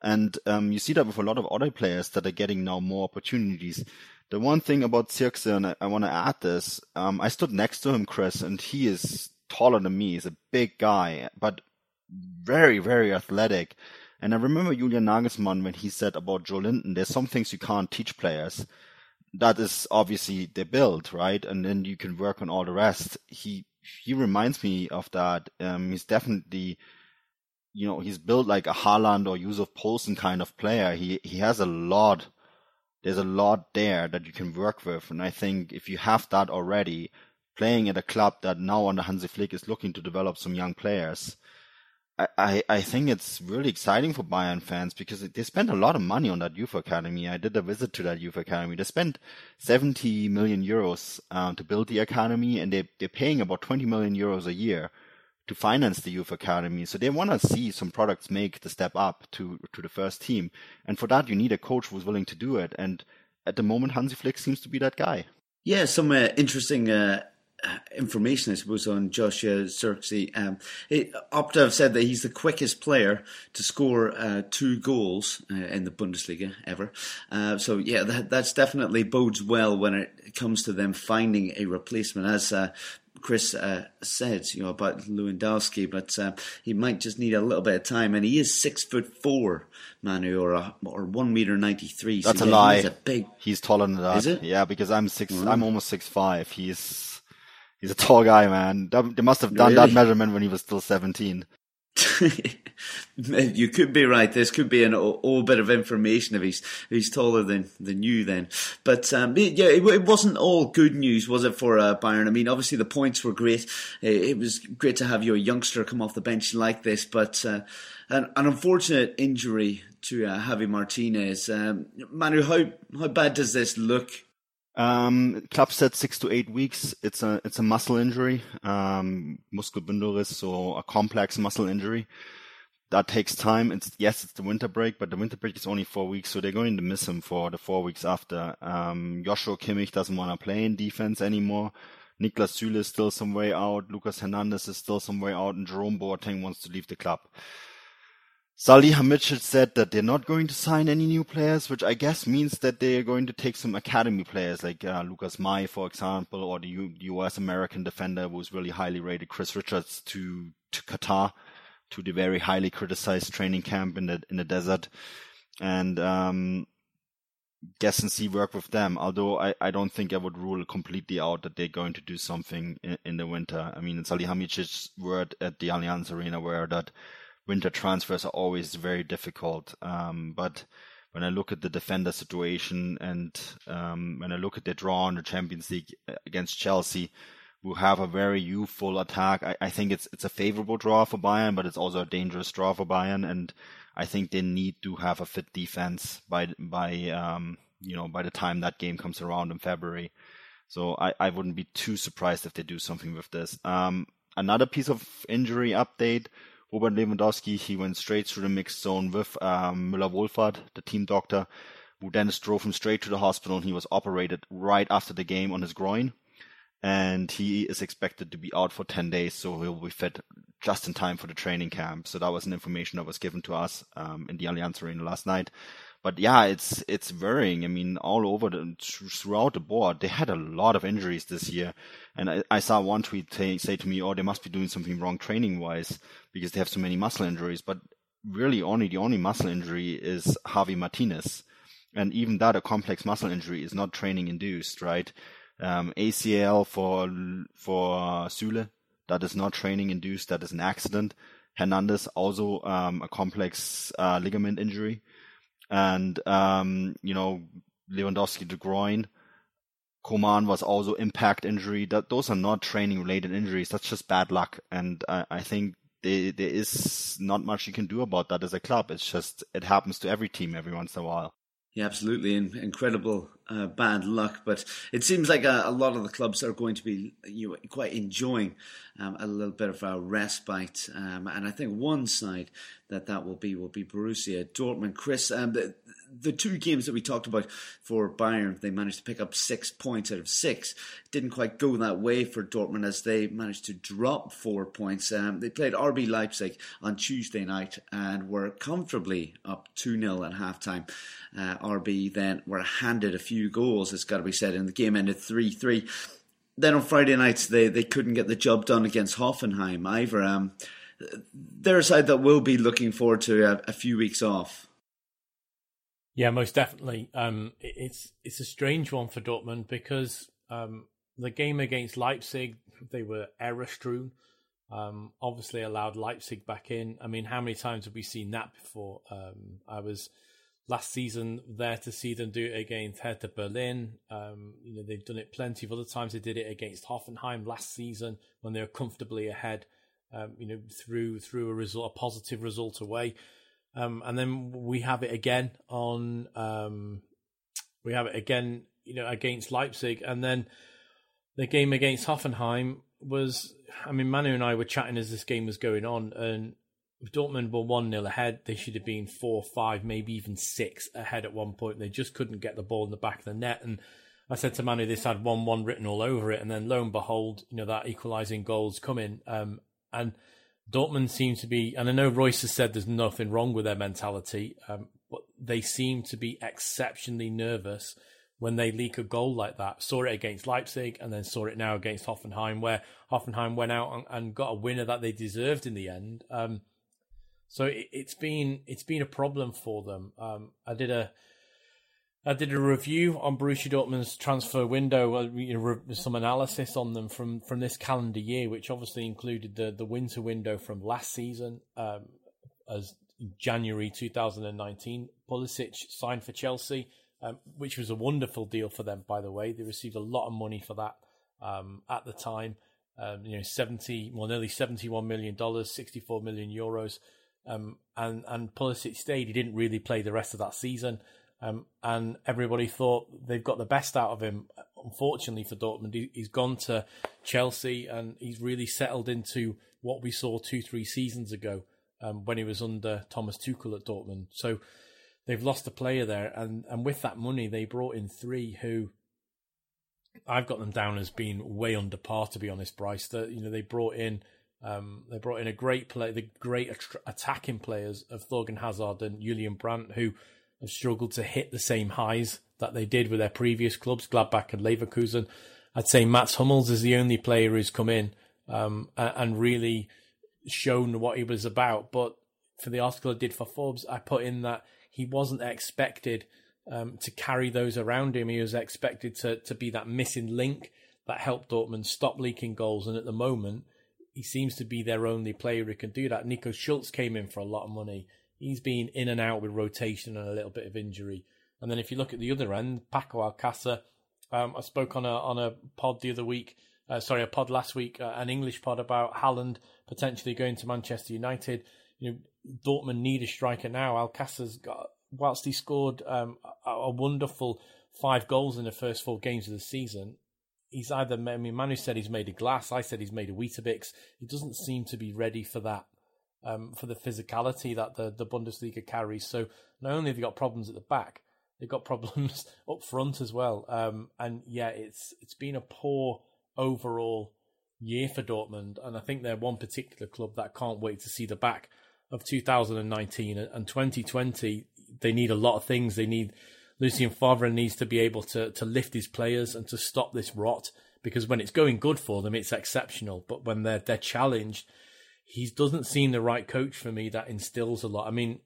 And um, you see that with a lot of other players that are getting now more opportunities. The one thing about Zirkzee, and I, I want to add this, um, I stood next to him, Chris, and he is taller than me. He's a big guy, but very, very athletic. And I remember Julian Nagelsmann when he said about Joelinton, there's some things you can't teach players that is obviously the build, right? And then you can work on all the rest. He he reminds me of that. Um, he's definitely, you know, he's built like a Haaland or Yussuf Poulsen kind of player. He he has a lot. There's a lot there that you can work with, and I think if you have that already, playing at a club that now under Hansi Flick is looking to develop some young players, I, I think it's really exciting for Bayern fans because they spent a lot of money on that youth academy. I did a visit to that youth academy. They spent 70 million euros um, to build the academy, and they they're paying about 20 million euros a year to finance the youth academy. So they want to see some products make the step up to to the first team, and for that you need a coach who's willing to do it. And at the moment, Hansi Flick seems to be that guy. Yeah, some uh, interesting uh, information, I suppose, on Joshua Zirkzee. Um, Opta have said that he's the quickest player to score uh, two goals uh, in the Bundesliga ever. Uh, so yeah, that that's definitely bodes well when it comes to them finding a replacement. As uh, Chris uh, said, you know about Lewandowski, but uh, he might just need a little bit of time. And he is six foot four, Manu, or a, or one meter ninety three. That's so, a yeah, lie. He's a big. He's taller than that. Is it? Yeah, because I'm six. Mm. I'm almost six five. He's He's a tall guy, man. They must have done really? that measurement when he was still 17. you could be right. This could be an old bit of information if he's if he's taller than than you. Then, but um, yeah, it, it, wasn't all good news, was it for uh, Bayern? I mean, obviously the points were great. It, it, was great to have your youngster come off the bench like this, but uh, an, an, unfortunate injury to uh, Javi Martinez. Um, Manu, how how bad does this look Um, club said six to eight weeks. It's a it's a muscle injury, um, Muskelbündelriss, so a complex muscle injury. That takes time. It's yes, it's the winter break, but the winter break is only four weeks, so they're going to miss him for the four weeks after. Um, Joshua Kimmich doesn't want to play in defense anymore. Niklas Süle is still some way out. Lucas Hernandez is still some way out, and Jerome Boateng wants to leave the club. Salihamidzic said that they're not going to sign any new players, which I guess means that they're going to take some academy players like uh, Lukas Mai, for example, or the U- US American defender who's really highly rated, Chris Richards, to to Qatar, to the very highly criticized training camp in the in the desert, and um, guess and see work with them. Although I, I don't think I would rule completely out that they're going to do something in, in the winter. I mean, Salihamidzic's word at the Allianz Arena were that winter transfers are always very difficult. Um, but when I look at the defender situation and um, when I look at the draw in the Champions League uh, against Chelsea, who have a very youthful attack, I, I think it's it's a favorable draw for Bayern, but it's also a dangerous draw for Bayern, and I think they need to have a fit defense by by um, you know by the time that game comes around in February. So I, I wouldn't be too surprised if they do something with this. Um, another piece of injury update. Robert Lewandowski, he went straight through the mixed zone with um, Müller-Wohlfahrt, the team doctor, who then drove him straight to the hospital and he was operated right after the game on his groin. And he is expected to be out for 10 days, so he'll be fit just in time for the training camp. So that was an information that was given to us um, in the Allianz Arena last night but yeah, it's it's worrying. I mean, all over the throughout the board, they had a lot of injuries this year, and I, I saw one tweet t- say to me, "Oh, they must be doing something wrong training wise because they have so many muscle injuries." But really, only the only muscle injury is Javi Martinez, and even that, a complex muscle injury, is not training induced, right? Um, ACL for for Süle, that is not training induced. That is an accident. Hernandez also um, a complex uh, ligament injury and um, you know Lewandowski the groin. Coman was also impact injury. That those are not training related injuries. That's just bad luck, and I, I think they, there is not much you can do about that as a club. It's just it happens to every team every once in a while. Yeah, absolutely. incredible uh, bad luck, but it seems like a, a, lot of the clubs are going to be you know, quite enjoying um, a little bit of a respite. Um, and I think one side that that will be will be Borussia Dortmund. Chris, um, the, the two games that we talked about for Bayern, they managed to pick up six points out of six. Didn't quite go that way for Dortmund as they managed to drop four points. Um, they played RB Leipzig on Tuesday night and were comfortably up 2 0 at halftime. Uh, RB then were handed a few goals, it's got to be said, and the game ended 3 3. Then on Friday nights, they, they couldn't get the job done against Hoffenheim either. Um, they're a side that will be looking forward to a, a few weeks off. Yeah, most definitely. Um, it's it's a strange one for Dortmund because um, the game against Leipzig, they were error strewn. Um, obviously, allowed Leipzig back in. I mean, how many times have we seen that before? Um, I was last season there to see them do it against Hertha Berlin. Um, you know, they've done it plenty of other times. They did it against Hoffenheim last season when they were comfortably ahead. Um, you know, through through a result, a positive result away. Um, and then we have it again on, um, we have it again, you know, against Leipzig. And then the game against Hoffenheim was, I mean, Manu and I were chatting as this game was going on, and Dortmund were 1 0 ahead. They should have been 4 5, maybe even 6 ahead at one point. They just couldn't get the ball in the back of the net. And I said to Manu, this had 1 1 written all over it. And then lo and behold, you know, that equalising goal's coming. Um, and Dortmund seems to be, and I know Reus has said there's nothing wrong with their mentality, um, but they seem to be exceptionally nervous when they leak a goal like that. Saw it against Leipzig and then saw it now against Hoffenheim, where Hoffenheim went out and, and got a winner that they deserved in the end. Um, so it, has been it's been a problem for them. Um, I did a I did a review on Borussia Dortmund's transfer window, uh, some analysis on them from, from this calendar year, which obviously included the, the winter window from last season, um, as January 2019. Pulisic signed for Chelsea, um, which was a wonderful deal for them, by the way. They received a lot of money for that um, at the time. Um, you know, 70, well, nearly $71 million, 64 million euros. Um, and, and Pulisic stayed. He didn't really play the rest of that season. Um, and everybody thought they've got the best out of him. Unfortunately for Dortmund, he, he's gone to Chelsea and he's really settled into what we saw two, three seasons ago um, when he was under Thomas Tuchel at Dortmund. So they've lost a player there, and and with that money, they brought in three who I've got them down as being way under par. To be honest, Bryce, that you know they brought in. Um, they brought in a great play, the great att- attacking players of Thorgan Hazard and Julian Brandt, who have struggled to hit the same highs that they did with their previous clubs, Gladbach and Leverkusen. I'd say Mats Hummels is the only player who's come in um, and really shown what he was about. But for the article I did for Forbes, I put in that he wasn't expected um, to carry those around him. He was expected to to be that missing link that helped Dortmund stop leaking goals. And at the moment, he seems to be their only player who can do that. Nico Schulz came in for a lot of money. He's been in and out with rotation and a little bit of injury. And then if you look at the other end, Paco Alcacer, um, I spoke on a on a pod the other week. Uh, sorry, a pod last week, uh, an English pod about Haaland potentially going to Manchester United. You know, Dortmund need a striker now. Alcacer's got, whilst he scored um, a, a, wonderful five goals in the first four games of the season, he's either, I mean, Manu said he's made a glass. I said he's made a Weetabix. He doesn't seem to be ready for that, um, for the physicality that the, the Bundesliga carries. So not only have they got problems at the back, they've got problems up front as well. Um, and yeah, it's it's been a poor overall year for Dortmund, and I think they're one particular club that can't wait to see the back of 2019 and 2020. They need a lot of things. They need Lucien Favre needs to be able to to lift his players and to stop this rot because when it's going good for them, it's exceptional. But when they're they're challenged, he doesn't seem the right coach for me. That instills a lot. I mean,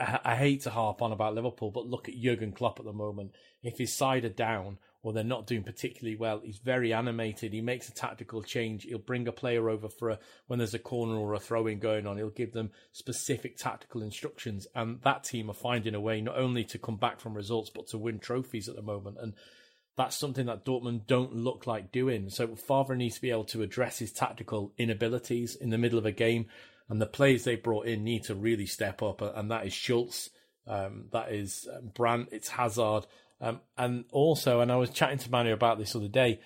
I, I hate to harp on about Liverpool, but look at Jurgen Klopp at the moment. If his side are down or they're not doing particularly well. He's very animated. He makes a tactical change. He'll bring a player over for a, when there's a corner or a throw in going on. He'll give them specific tactical instructions. And that team are finding a way not only to come back from results, but to win trophies at the moment. And that's something that Dortmund don't look like doing. So Favre needs to be able to address his tactical inabilities in the middle of a game. And the players they brought in need to really step up. And that is Schulz. Um, that is um, Brandt. It's Hazard um, and also, and I was chatting to Manu about this other day,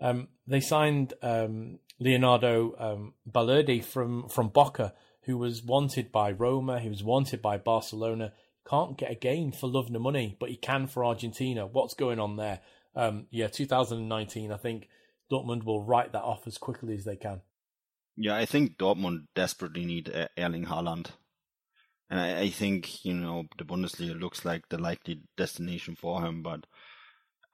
um, they signed um, Leonardo um, Balerdi from, from Boca, who was wanted by Roma, he was wanted by Barcelona. Can't get a game for love nor money, but he can for Argentina. What's going on there? Um, yeah, 2019, I think Dortmund will write that off as quickly as they can. Yeah, I think Dortmund desperately need Erling Haaland. And I, I, think, you know, the Bundesliga looks like the likely destination for him, but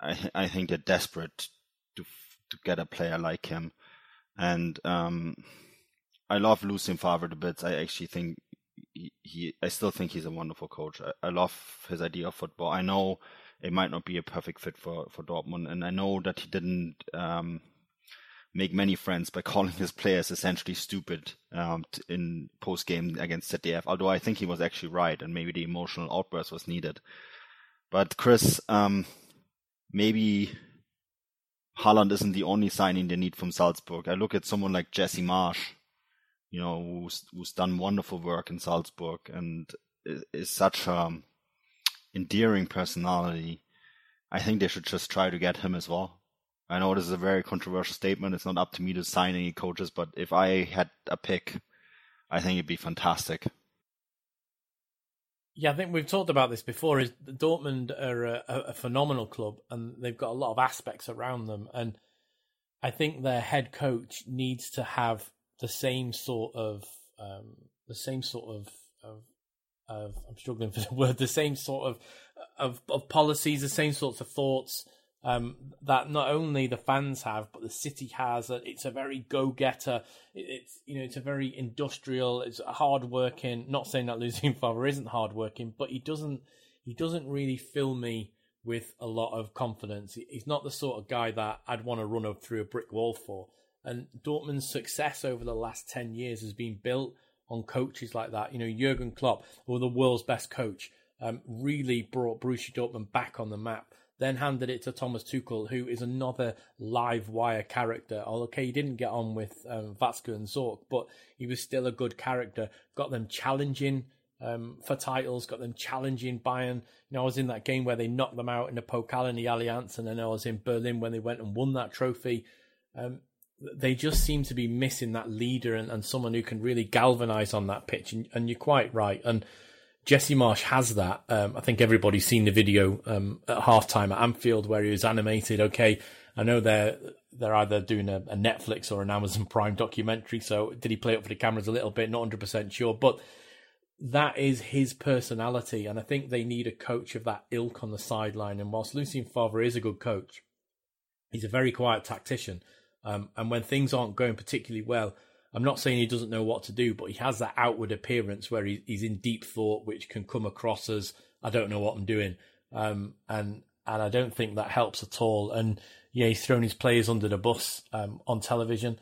I, I think they're desperate to, to get a player like him. And, um, I love Lucien Favre bits. I actually think he, he, I still think he's a wonderful coach. I, I love his idea of football. I know it might not be a perfect fit for, for Dortmund, and I know that he didn't, um, make many friends by calling his players essentially stupid um, in post game against ZDF. Although I think he was actually right, and maybe the emotional outburst was needed. But Chris, um, maybe Haaland isn't the only signing they need from Salzburg. I look at someone like Jesse Marsch, you know, who's who's done wonderful work in Salzburg and is such a endearing personality. I think they should just try to get him as well. I know this is a very controversial statement. It's not up to me to sign any coaches, but if I had a pick, I think it'd be fantastic. Yeah, I think we've talked about this before. Is Dortmund are a, a, phenomenal club, and they've got a lot of aspects around them. And I think their head coach needs to have the same sort of um, the same sort of, of of I'm struggling for the word the same sort of of of policies, the same sorts of thoughts um, that not only the fans have, but the city has. It's a very go-getter. It's you know it's a very industrial. It's hard-working. Not saying that Lucien Favre isn't hard-working, but he doesn't he doesn't really fill me with a lot of confidence. He's not the sort of guy that I'd want to run up through a brick wall for. And Dortmund's success over the last ten years has been built on coaches like that. You know, Jurgen Klopp, or the world's best coach, um, really brought Borussia Dortmund back on the map then handed it to Thomas Tuchel, who is another live wire character. Okay, he didn't get on with um, Watzke and Zorc, but he was still a good character. Got them challenging um, for titles, got them challenging Bayern. You know, I was in that game where they knocked them out in the Pokal in the Allianz, and then I was in Berlin when they went and won that trophy. Um, they just seem to be missing that leader and, and someone who can really galvanise on that pitch. And, and, you're quite right. And Jesse Marsch has that. Um, I think everybody's seen the video um, at halftime at Anfield where he was animated. Okay, I know they're they're either doing a, a, Netflix or an Amazon Prime documentary. So did he play up for the cameras a little bit? Not hundred percent sure, but that is his personality, and I think they need a coach of that ilk on the sideline. And whilst Lucien Favre is a good coach, he's a very quiet tactician. Um, and when things aren't going particularly well, I'm not saying he doesn't know what to do, but he has that outward appearance where he, he's in deep thought, which can come across as I don't know what I'm doing, um, and and I don't think that helps at all. And yeah, he's thrown his players under the bus um, on television.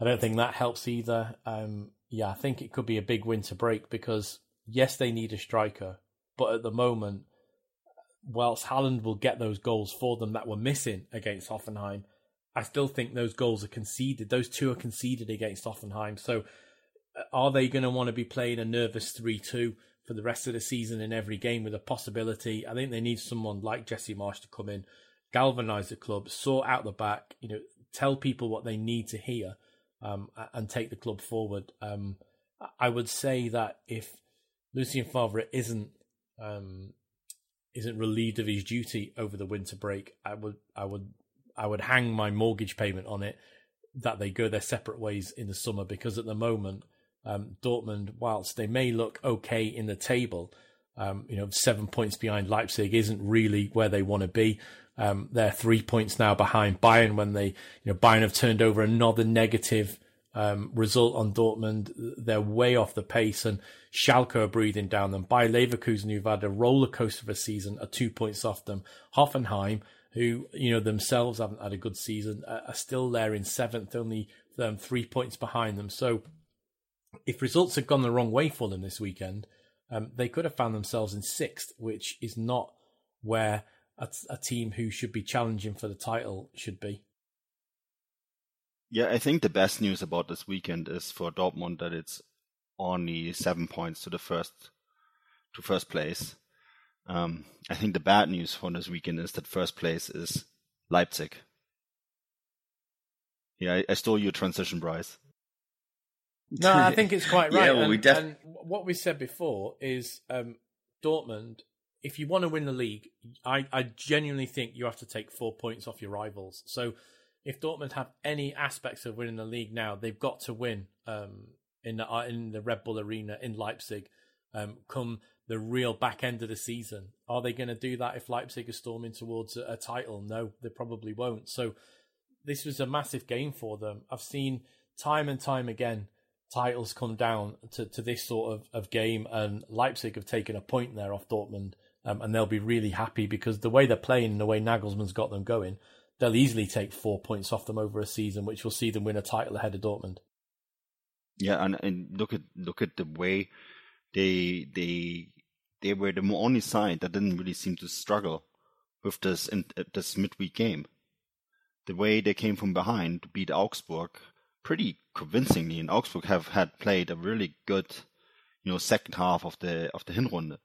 I don't think that helps either. Um, yeah, I think it could be a big win to break because yes, they need a striker, but at the moment, whilst Haaland will get those goals for them that were missing against Hoffenheim, I still think those goals are conceded. Those two are conceded against Hoffenheim. So, uh, are they going to want to be playing a nervous three-two for the rest of the season in every game with a possibility? I think they need someone like Jesse Marsch to come in, galvanise the club, sort out the back. You know, tell people what they need to hear um, and take the club forward. Um, I would say that if Lucien Favre isn't um, isn't relieved of his duty over the winter break, I would I would I would hang my mortgage payment on it that they go their separate ways in the summer because at the moment um, Dortmund, whilst they may look okay in the table, um, you know seven points behind Leipzig isn't really where they want to be. Um, they're three points now behind Bayern when they, you know, Bayern have turned over another negative um, result on Dortmund. They're way off the pace, and Schalke are breathing down them. Bayer Leverkusen, who've had a roller coaster of a season, are two points off them. Hoffenheim, who you know themselves haven't had a good season, are still there in seventh, only um, three points behind them. So, if results had gone the wrong way for them this weekend, um, they could have found themselves in sixth, which is not where a, a team who should be challenging for the title should be. Yeah, I think the best news about this weekend is for Dortmund that it's only seven points to the first to first place. Um, I think the bad news for this weekend is that first place is Leipzig. Yeah, I, I stole your transition, Bryce. No, I think it's quite right. yeah, well, and, we def- and what we said before is um, Dortmund if you want to win the league, I, I genuinely think you have to take four points off your rivals. So if Dortmund have any aspects of winning the league now, they've got to win um, in the uh, in the Red Bull Arena in Leipzig. Um, come the real back end of the season, are they going to do that if Leipzig are storming towards a, a title? No, they probably won't. So this was a massive game for them. I've seen time and time again titles come down to, to this sort of, of game, and Leipzig have taken a point there off Dortmund um, and they'll be really happy because the way they're playing and the way Nagelsmann's got them going, they'll easily take four points off them over a season, which will see them win a title ahead of Dortmund. Yeah, and, and look at look at the way they they they were the only side that didn't really seem to struggle with this in, uh, this midweek game. The way they came from behind to beat Augsburg pretty convincingly, and Augsburg have had played a really good, you know, second half of the of the Hinrunde.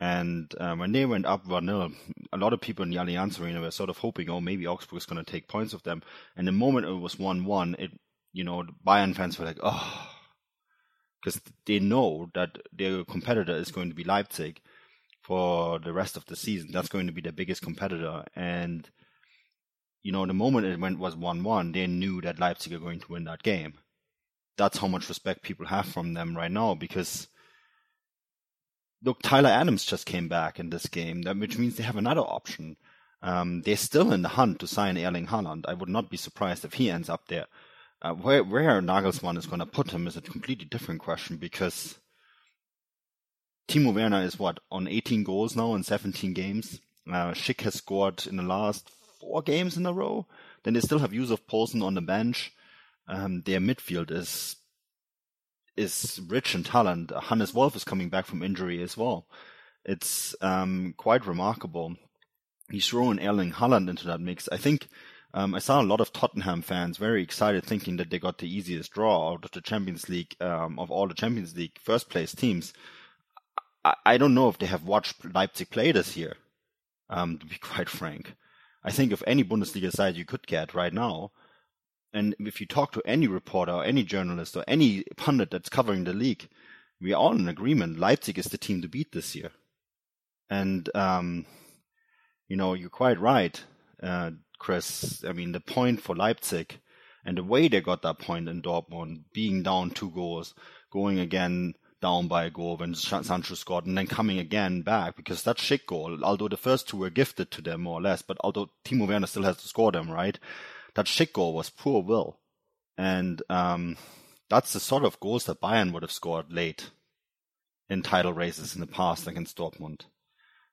And uh, when they went up 1 0, a lot of people in the Allianz Arena were sort of hoping, oh, maybe Augsburg is going to take points of them. And the moment it was 1 1, it, you know, Bayern fans were like, oh, because they know that their competitor is going to be Leipzig for the rest of the season. That's going to be their biggest competitor. And, you know, the moment it went was 1 1, they knew that Leipzig are going to win that game. That's how much respect people have from them right now because look, Tyler Adams just came back in this game, which means they have another option. Um, they're still in the hunt to sign Erling Haaland. I would not be surprised if he ends up there. Uh, where where Nagelsmann is going to put him is a completely different question because Timo Werner is what on 18 goals now in 17 games. Uh, Schick has scored in the last four games in a row. Then they still have Yussuf Poulsen on the bench. Um, their midfield is is rich in talent. Hannes Wolf is coming back from injury as well. It's um, quite remarkable. He's thrown Erling Haaland into that mix. I think um, I saw a lot of Tottenham fans very excited, thinking that they got the easiest draw out of the Champions League um, of all the Champions League first place teams. I, I don't know if they have watched Leipzig play this year. Um, to be quite frank, I think of any Bundesliga side you could get right now, and if you talk to any reporter or any journalist or any pundit that's covering the league, we are all in agreement. Leipzig is the team to beat this year. And, um, you know, you're quite right, uh, Chris. I mean, the point for Leipzig and the way they got that point in Dortmund, being down two goals, going again down by a goal when Sancho scored, and then coming again back because that Schick goal, although the first two were gifted to them more or less, but although Timo Werner still has to score them, right? That Schick goal was poor will. And um, that's the sort of goals that Bayern would have scored late in title races in the past against Dortmund.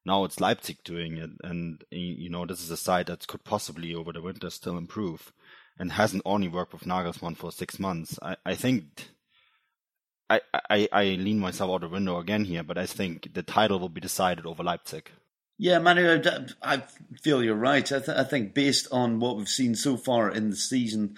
Now it's Leipzig doing it, and you know this is a side that could possibly over the winter still improve, and hasn't only worked with Nagelsmann for six months. I, I think I, I I lean myself out the window again here, but I think the title will be decided over Leipzig. Yeah, Manu, I feel you're right. I, th- I, think based on what we've seen so far in the season,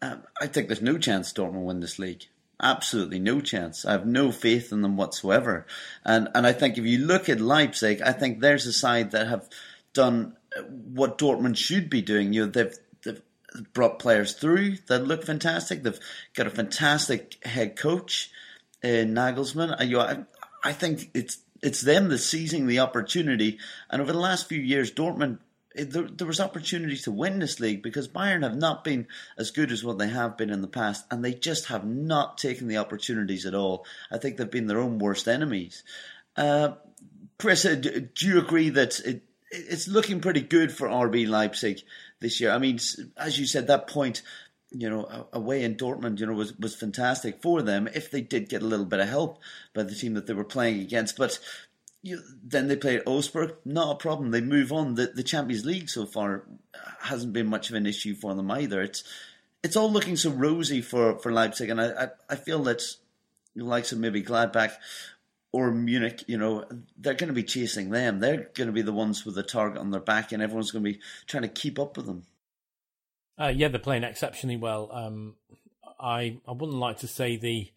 um, I think there's no chance Dortmund will win this league. Absolutely no chance. I have no faith in them whatsoever. And and I think if you look at Leipzig, I think there's a side that have done what Dortmund should be doing. You know, they've they've brought players through that look fantastic. They've got a fantastic head coach, uh, Nagelsmann. You know, I, I think it's it's them that's seizing the opportunity. And over the last few years, Dortmund there, there was opportunities to win this league because Bayern have not been as good as what they have been in the past, and they just have not taken the opportunities at all. I think they've been their own worst enemies. Uh, Chris, uh, do you agree that it, it's looking pretty good for RB Leipzig this year? I mean, as you said, that point you know, away in Dortmund, you know, was, was fantastic for them if they did get a little bit of help by the team that they were playing against. But you, then they play at Augsburg, not a problem. They move on. The, the Champions League so far hasn't been much of an issue for them either. It's it's all looking so rosy for, for Leipzig, and I, I, I feel that the likes of maybe Gladbach or Munich, you know, they're going to be chasing them. They're going to be the ones with the target on their back, and everyone's going to be trying to keep up with them. Uh, yeah, they're playing exceptionally well. Um, I I wouldn't like to say the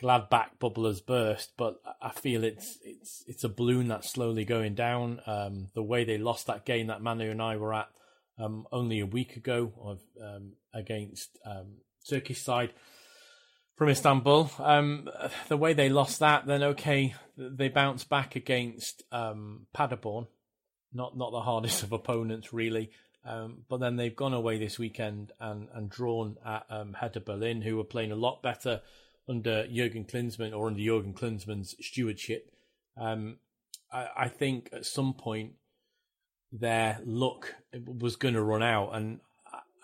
Gladbach bubble has burst, but I feel it's it's it's a balloon that's slowly going down. Um, the way they lost that game that Manu and I were at um, only a week ago of, um, against um, Turkish side from Istanbul, um, the way they lost that, then okay, they bounced back against um, Paderborn, not not the hardest of opponents really. But then they've gone away this weekend and, and drawn at um, Hertha Berlin, who were playing a lot better under Jurgen Klinsmann or under Jurgen Klinsmann's stewardship. Um, I, I, think at some point their luck was going to run out. And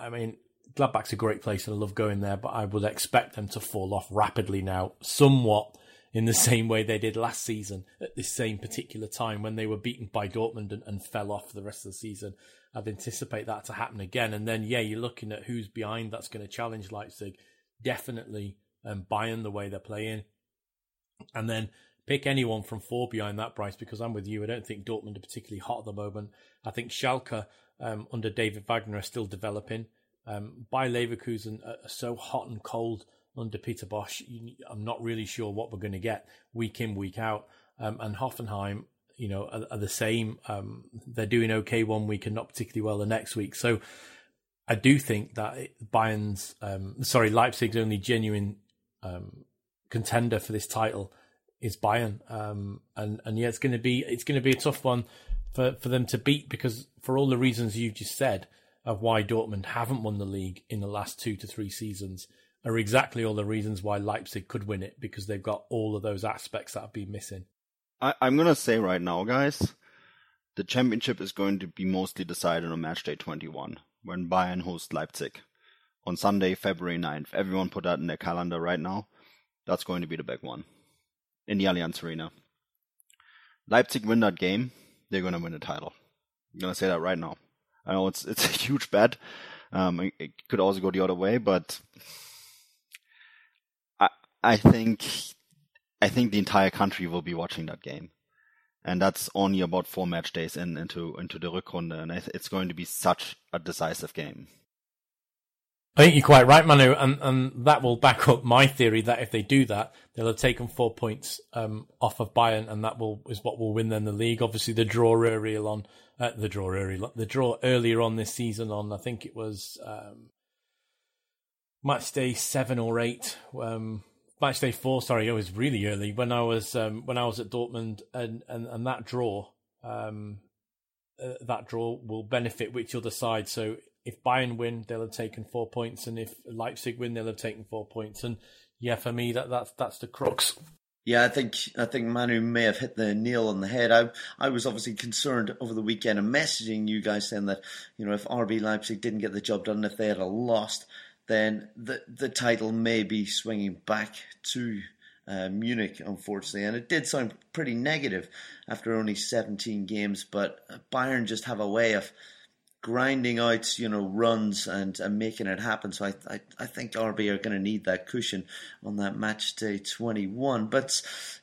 I mean, Gladbach's a great place and I love going there, but I would expect them to fall off rapidly now, somewhat in the same way they did last season at this same particular time when they were beaten by Dortmund and, and fell off for the rest of the season. I'd anticipate that to happen again. And then, yeah, you're looking at who's behind that's going to challenge Leipzig. Definitely um, Bayern, the way they're playing. And then pick anyone from four behind that, Bryce, because I'm with you. I don't think Dortmund are particularly hot at the moment. I think Schalke um, under David Wagner are still developing. Um, Bayer Leverkusen are so hot and cold under Peter Bosz. I'm not really sure what we're going to get week in, week out. Um, and Hoffenheim you know, are, are the same. Um, they're doing okay one week and not particularly well the next week. So I do think that Bayern's, um, sorry, Leipzig's only genuine um, contender for this title is Bayern. Um, and and yeah, it's going to be it's going to be a tough one for for them to beat because for all the reasons you've just said of why Dortmund haven't won the league in the last two to three seasons are exactly all the reasons why Leipzig could win it because they've got all of those aspects that have been missing. I, I'm gonna say right now, guys, the championship is going to be mostly decided on match day 21 when Bayern hosts Leipzig on Sunday, February 9th. Everyone put that in their calendar right now. That's going to be the big one in the Allianz Arena. Leipzig win that game, they're going to win the title. I'm going to say that right now. I know it's it's a huge bet. Um, it, it could also go the other way, but I I think I think the entire country will be watching that game. And that's only about four match days in, into into the Rückrunde, and it's going to be such a decisive game. I think you're quite right, Manu, and, and that will back up my theory that if they do that, they'll have taken four points um, off of Bayern, and that will is what will win them the league. Obviously, the draw earlier on, uh, the draw earlier, the draw earlier on this season, on I think it was um, match day seven or eight, um, match day four. Sorry, it was really early when I was um, when I was at Dortmund, and and, and that draw, um, uh, that draw will benefit which other side. So if Bayern win, they'll have taken four points, and if Leipzig win, they'll have taken four points. And yeah, for me, that that's that's the crux. Yeah, I think I think Manu may have hit the nail on the head. I I was obviously concerned over the weekend and messaging you guys saying that you know if RB Leipzig didn't get the job done, if they had lost, then the the title may be swinging back to uh, Munich, unfortunately. And it did sound pretty negative after only 17 games, but Bayern just have a way of grinding out, you know, runs and, and making it happen. So I, I, I think RB are going to need that cushion on that match day 21. But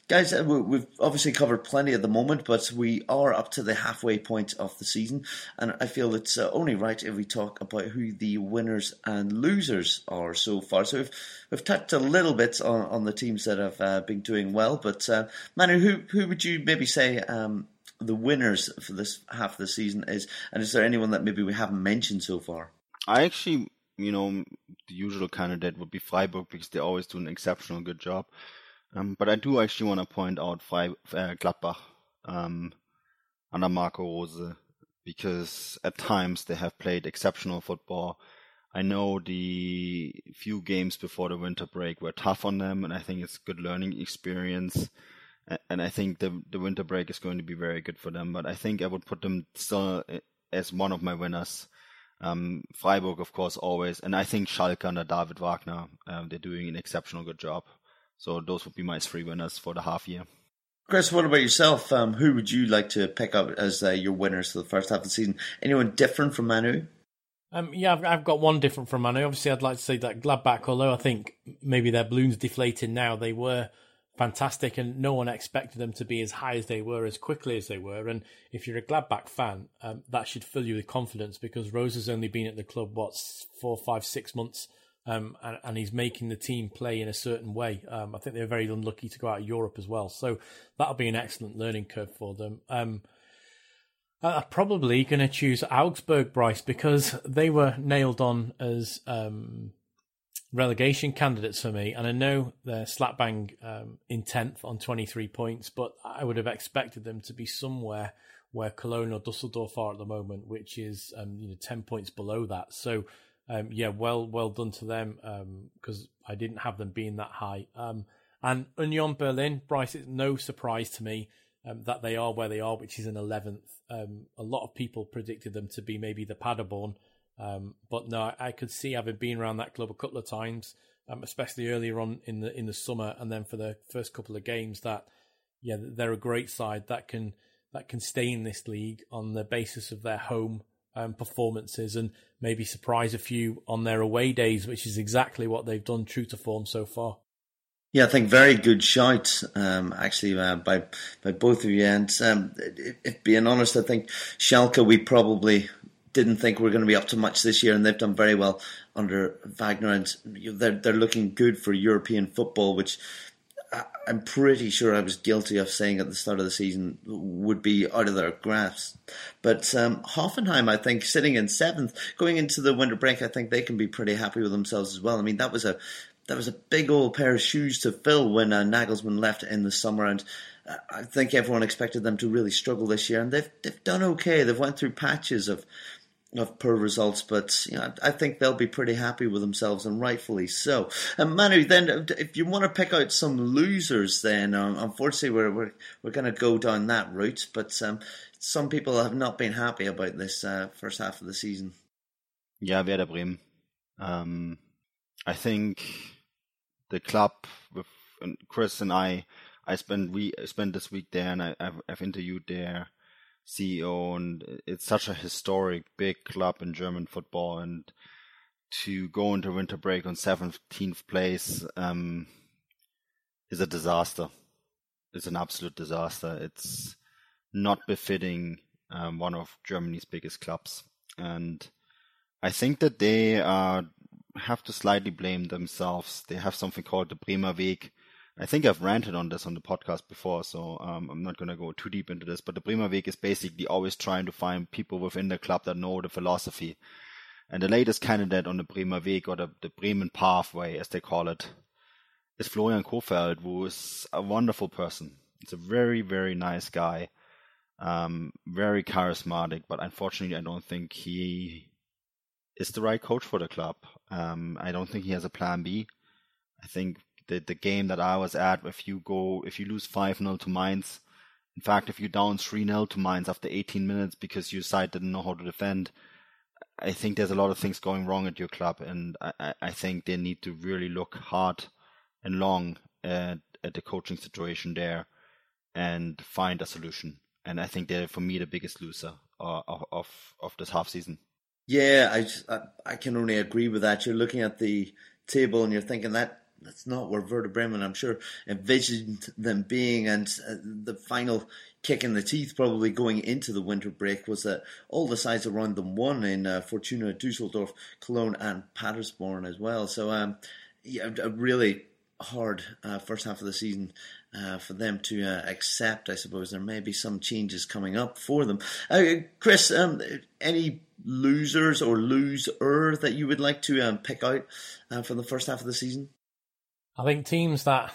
guys, uh, we've obviously covered plenty at the moment, but we are up to the halfway point of the season. And I feel it's uh, only right if we talk about who the winners and losers are so far. So we've, we've touched a little bit on, on the teams that have uh, been doing well. But uh, Manu, who, who would you maybe say um, the winners for this half of the season is, and is there anyone that maybe we haven't mentioned so far? I actually, you know, the usual candidate would be Freiburg because they always do an exceptional good job. Um, but I do actually want to point out Fre- uh, Gladbach um, under Marco Rose because at times they have played exceptional football. I know the few games before the winter break were tough on them, and I think it's a good learning experience and I think the the winter break is going to be very good for them. But I think I would put them still as one of my winners. Um, Freiburg, of course, always, and I think Schalke under David Wagner, um, they're doing an exceptional good job. So those would be my three winners for the half year. Chris, what about yourself? Um, who would you like to pick up as uh, your winners for the first half of the season? Anyone different from Manu? Um, yeah, I've, I've, got one different from Manu. Obviously, I'd like to say that Gladbach, although I think maybe their balloon's deflating now, they were fantastic, and no one expected them to be as high as they were, as quickly as they were. And if you're a Gladbach fan, um, that should fill you with confidence because Rose has only been at the club what four, five, six months, um, and, and, he's making the team play in a certain way. Um, I think they're very unlucky to go out of Europe as well, so that'll be an excellent learning curve for them. Um, I'm probably going to choose Augsburg, Bryce, because they were nailed on as um, relegation candidates for me. And I know they're slap bang um, in 10th on 23 points, but I would have expected them to be somewhere where Cologne or Dusseldorf are at the moment, which is um, you know 10 points below that. So um, yeah, well well done to them because um, I didn't have them being that high. Um, and Union Berlin, Bryce, it's no surprise to me um, that they are where they are, which is an 11th. a lot of people predicted them to be maybe the Paderborn um, but no, I, could see having been around that club a couple of times, um, especially earlier on in the in the summer, and then for the first couple of games, that yeah, they're a great side that can that can stay in this league on the basis of their home um, performances and maybe surprise a few on their away days, which is exactly what they've done true to form so far. Yeah, I think very good shout, um, actually, uh, by by both of you. And um, if being honest, I think Schalke we probably didn't think we are going to be up to much this year, and they've done very well under Wagner, and they're they're looking good for European football, which I'm pretty sure I was guilty of saying at the start of the season would be out of their grasp. But um, Hoffenheim, I think, sitting in seventh, going into the winter break, I think they can be pretty happy with themselves as well. I mean, that was a that was a big old pair of shoes to fill when uh, Nagelsmann left in the summer, and uh, I think everyone expected them to really struggle this year, and they've they've done okay. They've went through patches of of poor results, but you know, I think they'll be pretty happy with themselves, and rightfully so. And Manu, then if you want to pick out some losers, then um, unfortunately we're we're, we're going to go down that route. But um, some people have not been happy about this uh, first half of the season. Yeah, Werder Bremen. Um, I think the club with Chris and I, I spent we spent this week there, and I, I've, I've interviewed there CEO, and it's such a historic big club in German football, and to go into winter break on 17th place um, is a disaster. It's an absolute disaster. It's not befitting um, one of Germany's biggest clubs, and I think that they are have to slightly blame themselves. They have something called the Bremer Weg. I think I've ranted on this on the podcast before, so um, I'm not going to go too deep into this. But the Bremer Weg is basically always trying to find people within the club that know the philosophy. And the latest candidate on the Bremer Weg, or the, the Bremen pathway, as they call it, is Florian Kohfeldt, who is a wonderful person. He's a very, very nice guy, um, very charismatic, but unfortunately, I don't think he is the right coach for the club. Um, I don't think he has a plan B. I think the the game that I was at, if you go, if you lose five 0 to Mainz, in fact, if you're down three 0 to Mainz after 18 minutes because your side didn't know how to defend, I think there's a lot of things going wrong at your club, and I, I think they need to really look hard and long at, at the coaching situation there and find a solution. And I think they're, for me, the biggest loser uh, of of, of this half season. Yeah, I, I, I can only agree with that. You're looking at the table and you're thinking that that's not where Werder Bremen, I'm sure, envisioned them being. And uh, the final kick in the teeth, probably going into the winter break, was that all the sides around them won in uh, Fortuna, Dusseldorf, Cologne, and Paderborn as well. So, um, yeah, a really hard uh, first half of the season uh, for them to uh, accept. I suppose there may be some changes coming up for them. Uh, Chris, um, any losers or loser that you would like to um, pick out uh, for the first half of the season? I think teams that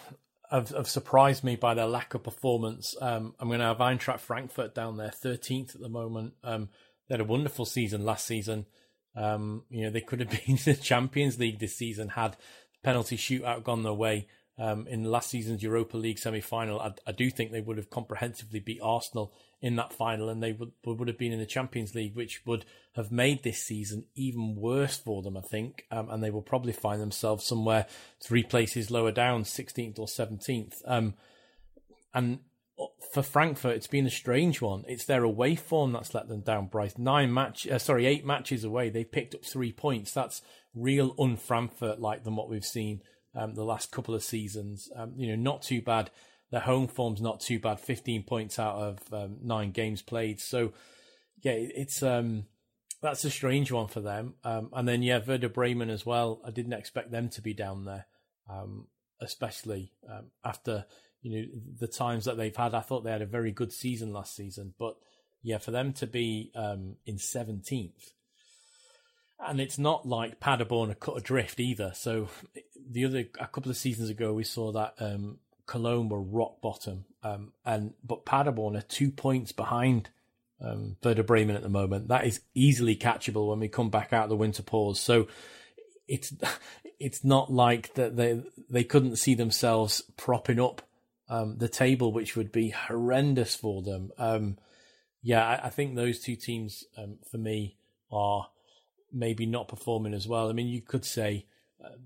have, have surprised me by their lack of performance. Um, I'm going to have Eintracht Frankfurt down there, 13th at the moment. Um, they had a wonderful season last season. Um, you know, they could have been the Champions League this season had the penalty shootout gone their way. Um, in last season's Europa League semi-final, I, I, do think they would have comprehensively beat Arsenal in that final, and they would would have been in the Champions League, which would have made this season even worse for them, I think. Um, and they will probably find themselves somewhere three places lower down, 16th or 17th. Um, and for Frankfurt, it's been a strange one. It's their away form that's let them down. Bryce nine match, uh, sorry, eight matches away, they picked up three points. That's real un-Frankfurt like than what we've seen um, the last couple of seasons. Um, you know, not too bad. Their home form's not too bad. 15 points out of um, nine games played. So, yeah, it's um, that's a strange one for them. Um, and then, yeah, Werder Bremen as well. I didn't expect them to be down there, um, especially after you know the times that they've had. I thought they had a very good season last season, but yeah, for them to be in 17th and it's not like Paderborn are cut adrift either. So the other a couple of seasons ago, we saw that um, Cologne were rock bottom, um, and but Paderborn are two points behind um, Werder Bremen at the moment. That is easily catchable when we come back out of the winter pause. So it's it's not like that they they couldn't see themselves propping up um, the table, which would be horrendous for them. Um, yeah, I, I, think those two teams um, for me are maybe not performing as well. I mean, you could say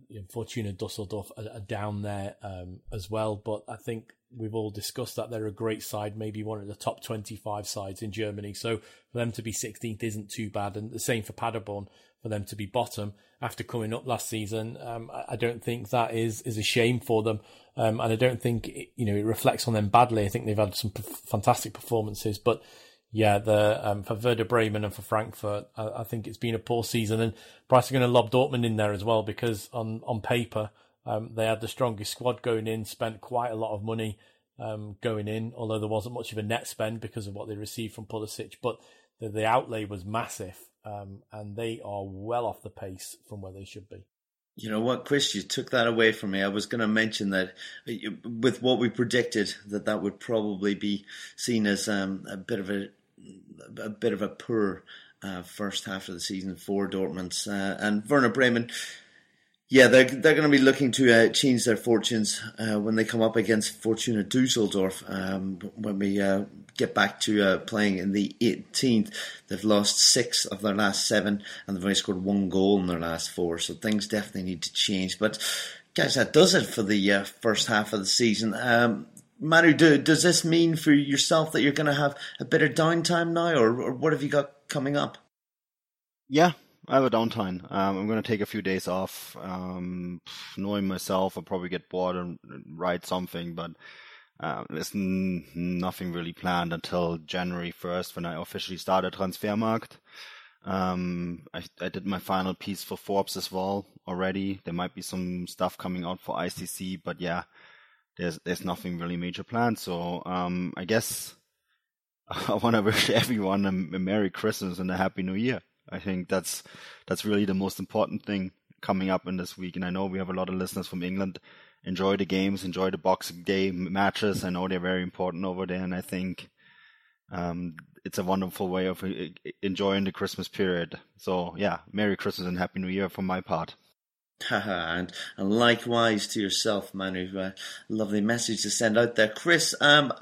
you know, Fortuna Dusseldorf are, are down there um, as well, but I think we've all discussed that they're a great side, maybe one of the top 25 sides in Germany. So for them to be 16th isn't too bad. And the same for Paderborn, for them to be bottom after coming up last season. Um, I, I, don't think that is, is a shame for them. Um, and I don't think, it, you know, it reflects on them badly. I think they've had some p- fantastic performances, but yeah, the um, for Werder Bremen and for Frankfurt, I, I, think it's been a poor season. And Bryce are going to lob Dortmund in there as well because on on paper um, they had the strongest squad going in, spent quite a lot of money um, going in, although there wasn't much of a net spend because of what they received from Pulisic. But the, the outlay was massive, um, and they are well off the pace from where they should be. You know what, Chris? You took that away from me. I was going to mention that uh, with what we predicted, that that would probably be seen as um, a bit of a a bit of a poor uh, first half of the season for Dortmund uh, and Werder Bremen. Yeah, they're they're going to be looking to uh, change their fortunes uh, when they come up against Fortuna Dusseldorf. Um, when we uh, get back to uh, playing in the 18th, they've lost six of their last seven, and they've only scored one goal in their last four. So things definitely need to change. But guys, that does it for the first half of the season. Um, Manu, do, does this mean for yourself that you're going to have a bit of downtime now, or, or what have you got coming up? Yeah, I have a downtime. Um, I'm going to take a few days off. Um, knowing myself, I'll probably get bored and write something, but uh, there's n- nothing really planned until January 1st when I officially start at Transfermarkt. Um, I, I did my final piece for Forbes as well already. There might be some stuff coming out for ICC, but yeah, there's there's nothing really major planned. So um, I guess I want to wish everyone a, a Merry Christmas and a Happy New Year. I think that's that's really the most important thing coming up in this week. And I know we have a lot of listeners from England. Enjoy the games, enjoy the Boxing Day matches. I know they're very important over there, and I think um, it's a wonderful way of uh, enjoying the Christmas period. So yeah, Merry Christmas and Happy New Year from my part. And, and likewise to yourself, Manu. Uh, lovely message to send out there, Chris. Um,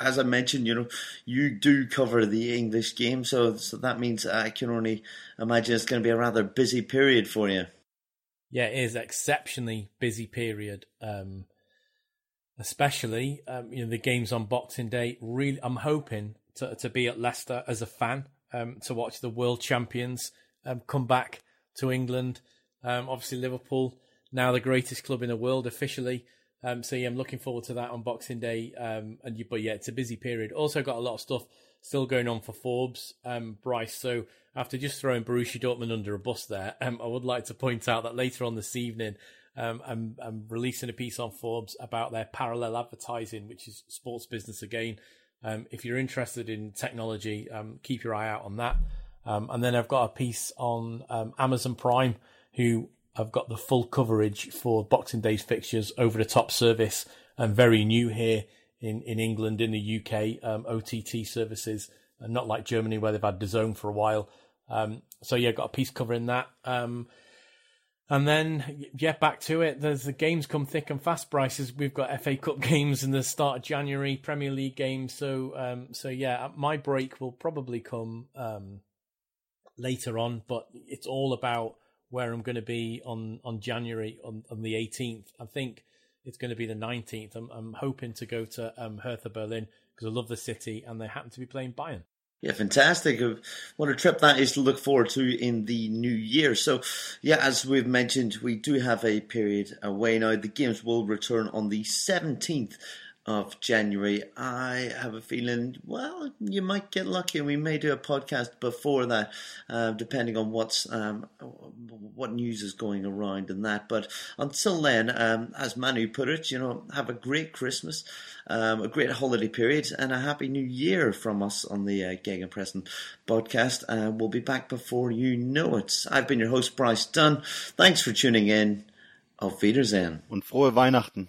as I mentioned, you know, you do cover the English game, so so that means I can only imagine it's going to be a rather busy period for you. Yeah, it is exceptionally busy period. Um, especially um, you know the games on Boxing Day. Really, I'm hoping to to be at Leicester as a fan um, to watch the world champions um, come back to England. Um, obviously, Liverpool now the greatest club in the world officially. Um, so yeah, I'm looking forward to that on Boxing Day. Um, and you, but yeah, it's a busy period. Also got a lot of stuff still going on for Forbes, Bryce. So after just throwing Borussia Dortmund under a bus there, I would like to point out that later on this evening um, I'm, I'm, releasing a piece on Forbes about their parallel advertising, which is sports business again. Um, if you're interested in technology, um, keep your eye out on that. Um, and then I've got a piece on um, Amazon Prime, who have got the full coverage for Boxing Day's fixtures over the top service and very new here in, in England, in the UK, um, OTT services, and not like Germany where they've had DAZN for a while. so yeah, got a piece covering that. And then, yeah, back to it. There's the games come thick and fast. Bryces, we've got FA Cup games in the start of January, Premier League games. So, um, so yeah, my break will probably come um, later on, but it's all about where I'm going to be on on January on, on the 18th. I think it's going to be the 19th. I'm, I'm hoping to go to um, Hertha Berlin because I love the city, and they happen to be playing Bayern. Yeah, fantastic. What a trip that is to look forward to in the new year. So, yeah, as we've mentioned, we do have a period away now. The games will return on the 17th of January. I have a feeling, well, you might get lucky and we may do a podcast before that, uh, depending on what's um, what news is going around and that. But until then, um, as Manu put it, you know, have a great Christmas, um, a great holiday period, and a happy new year from us on the uh, Gegenpressing podcast. Uh, we'll be back before you know it. I've been your host, Bryce Dunn. Thanks for tuning in. Auf Wiedersehen. Und frohe Weihnachten.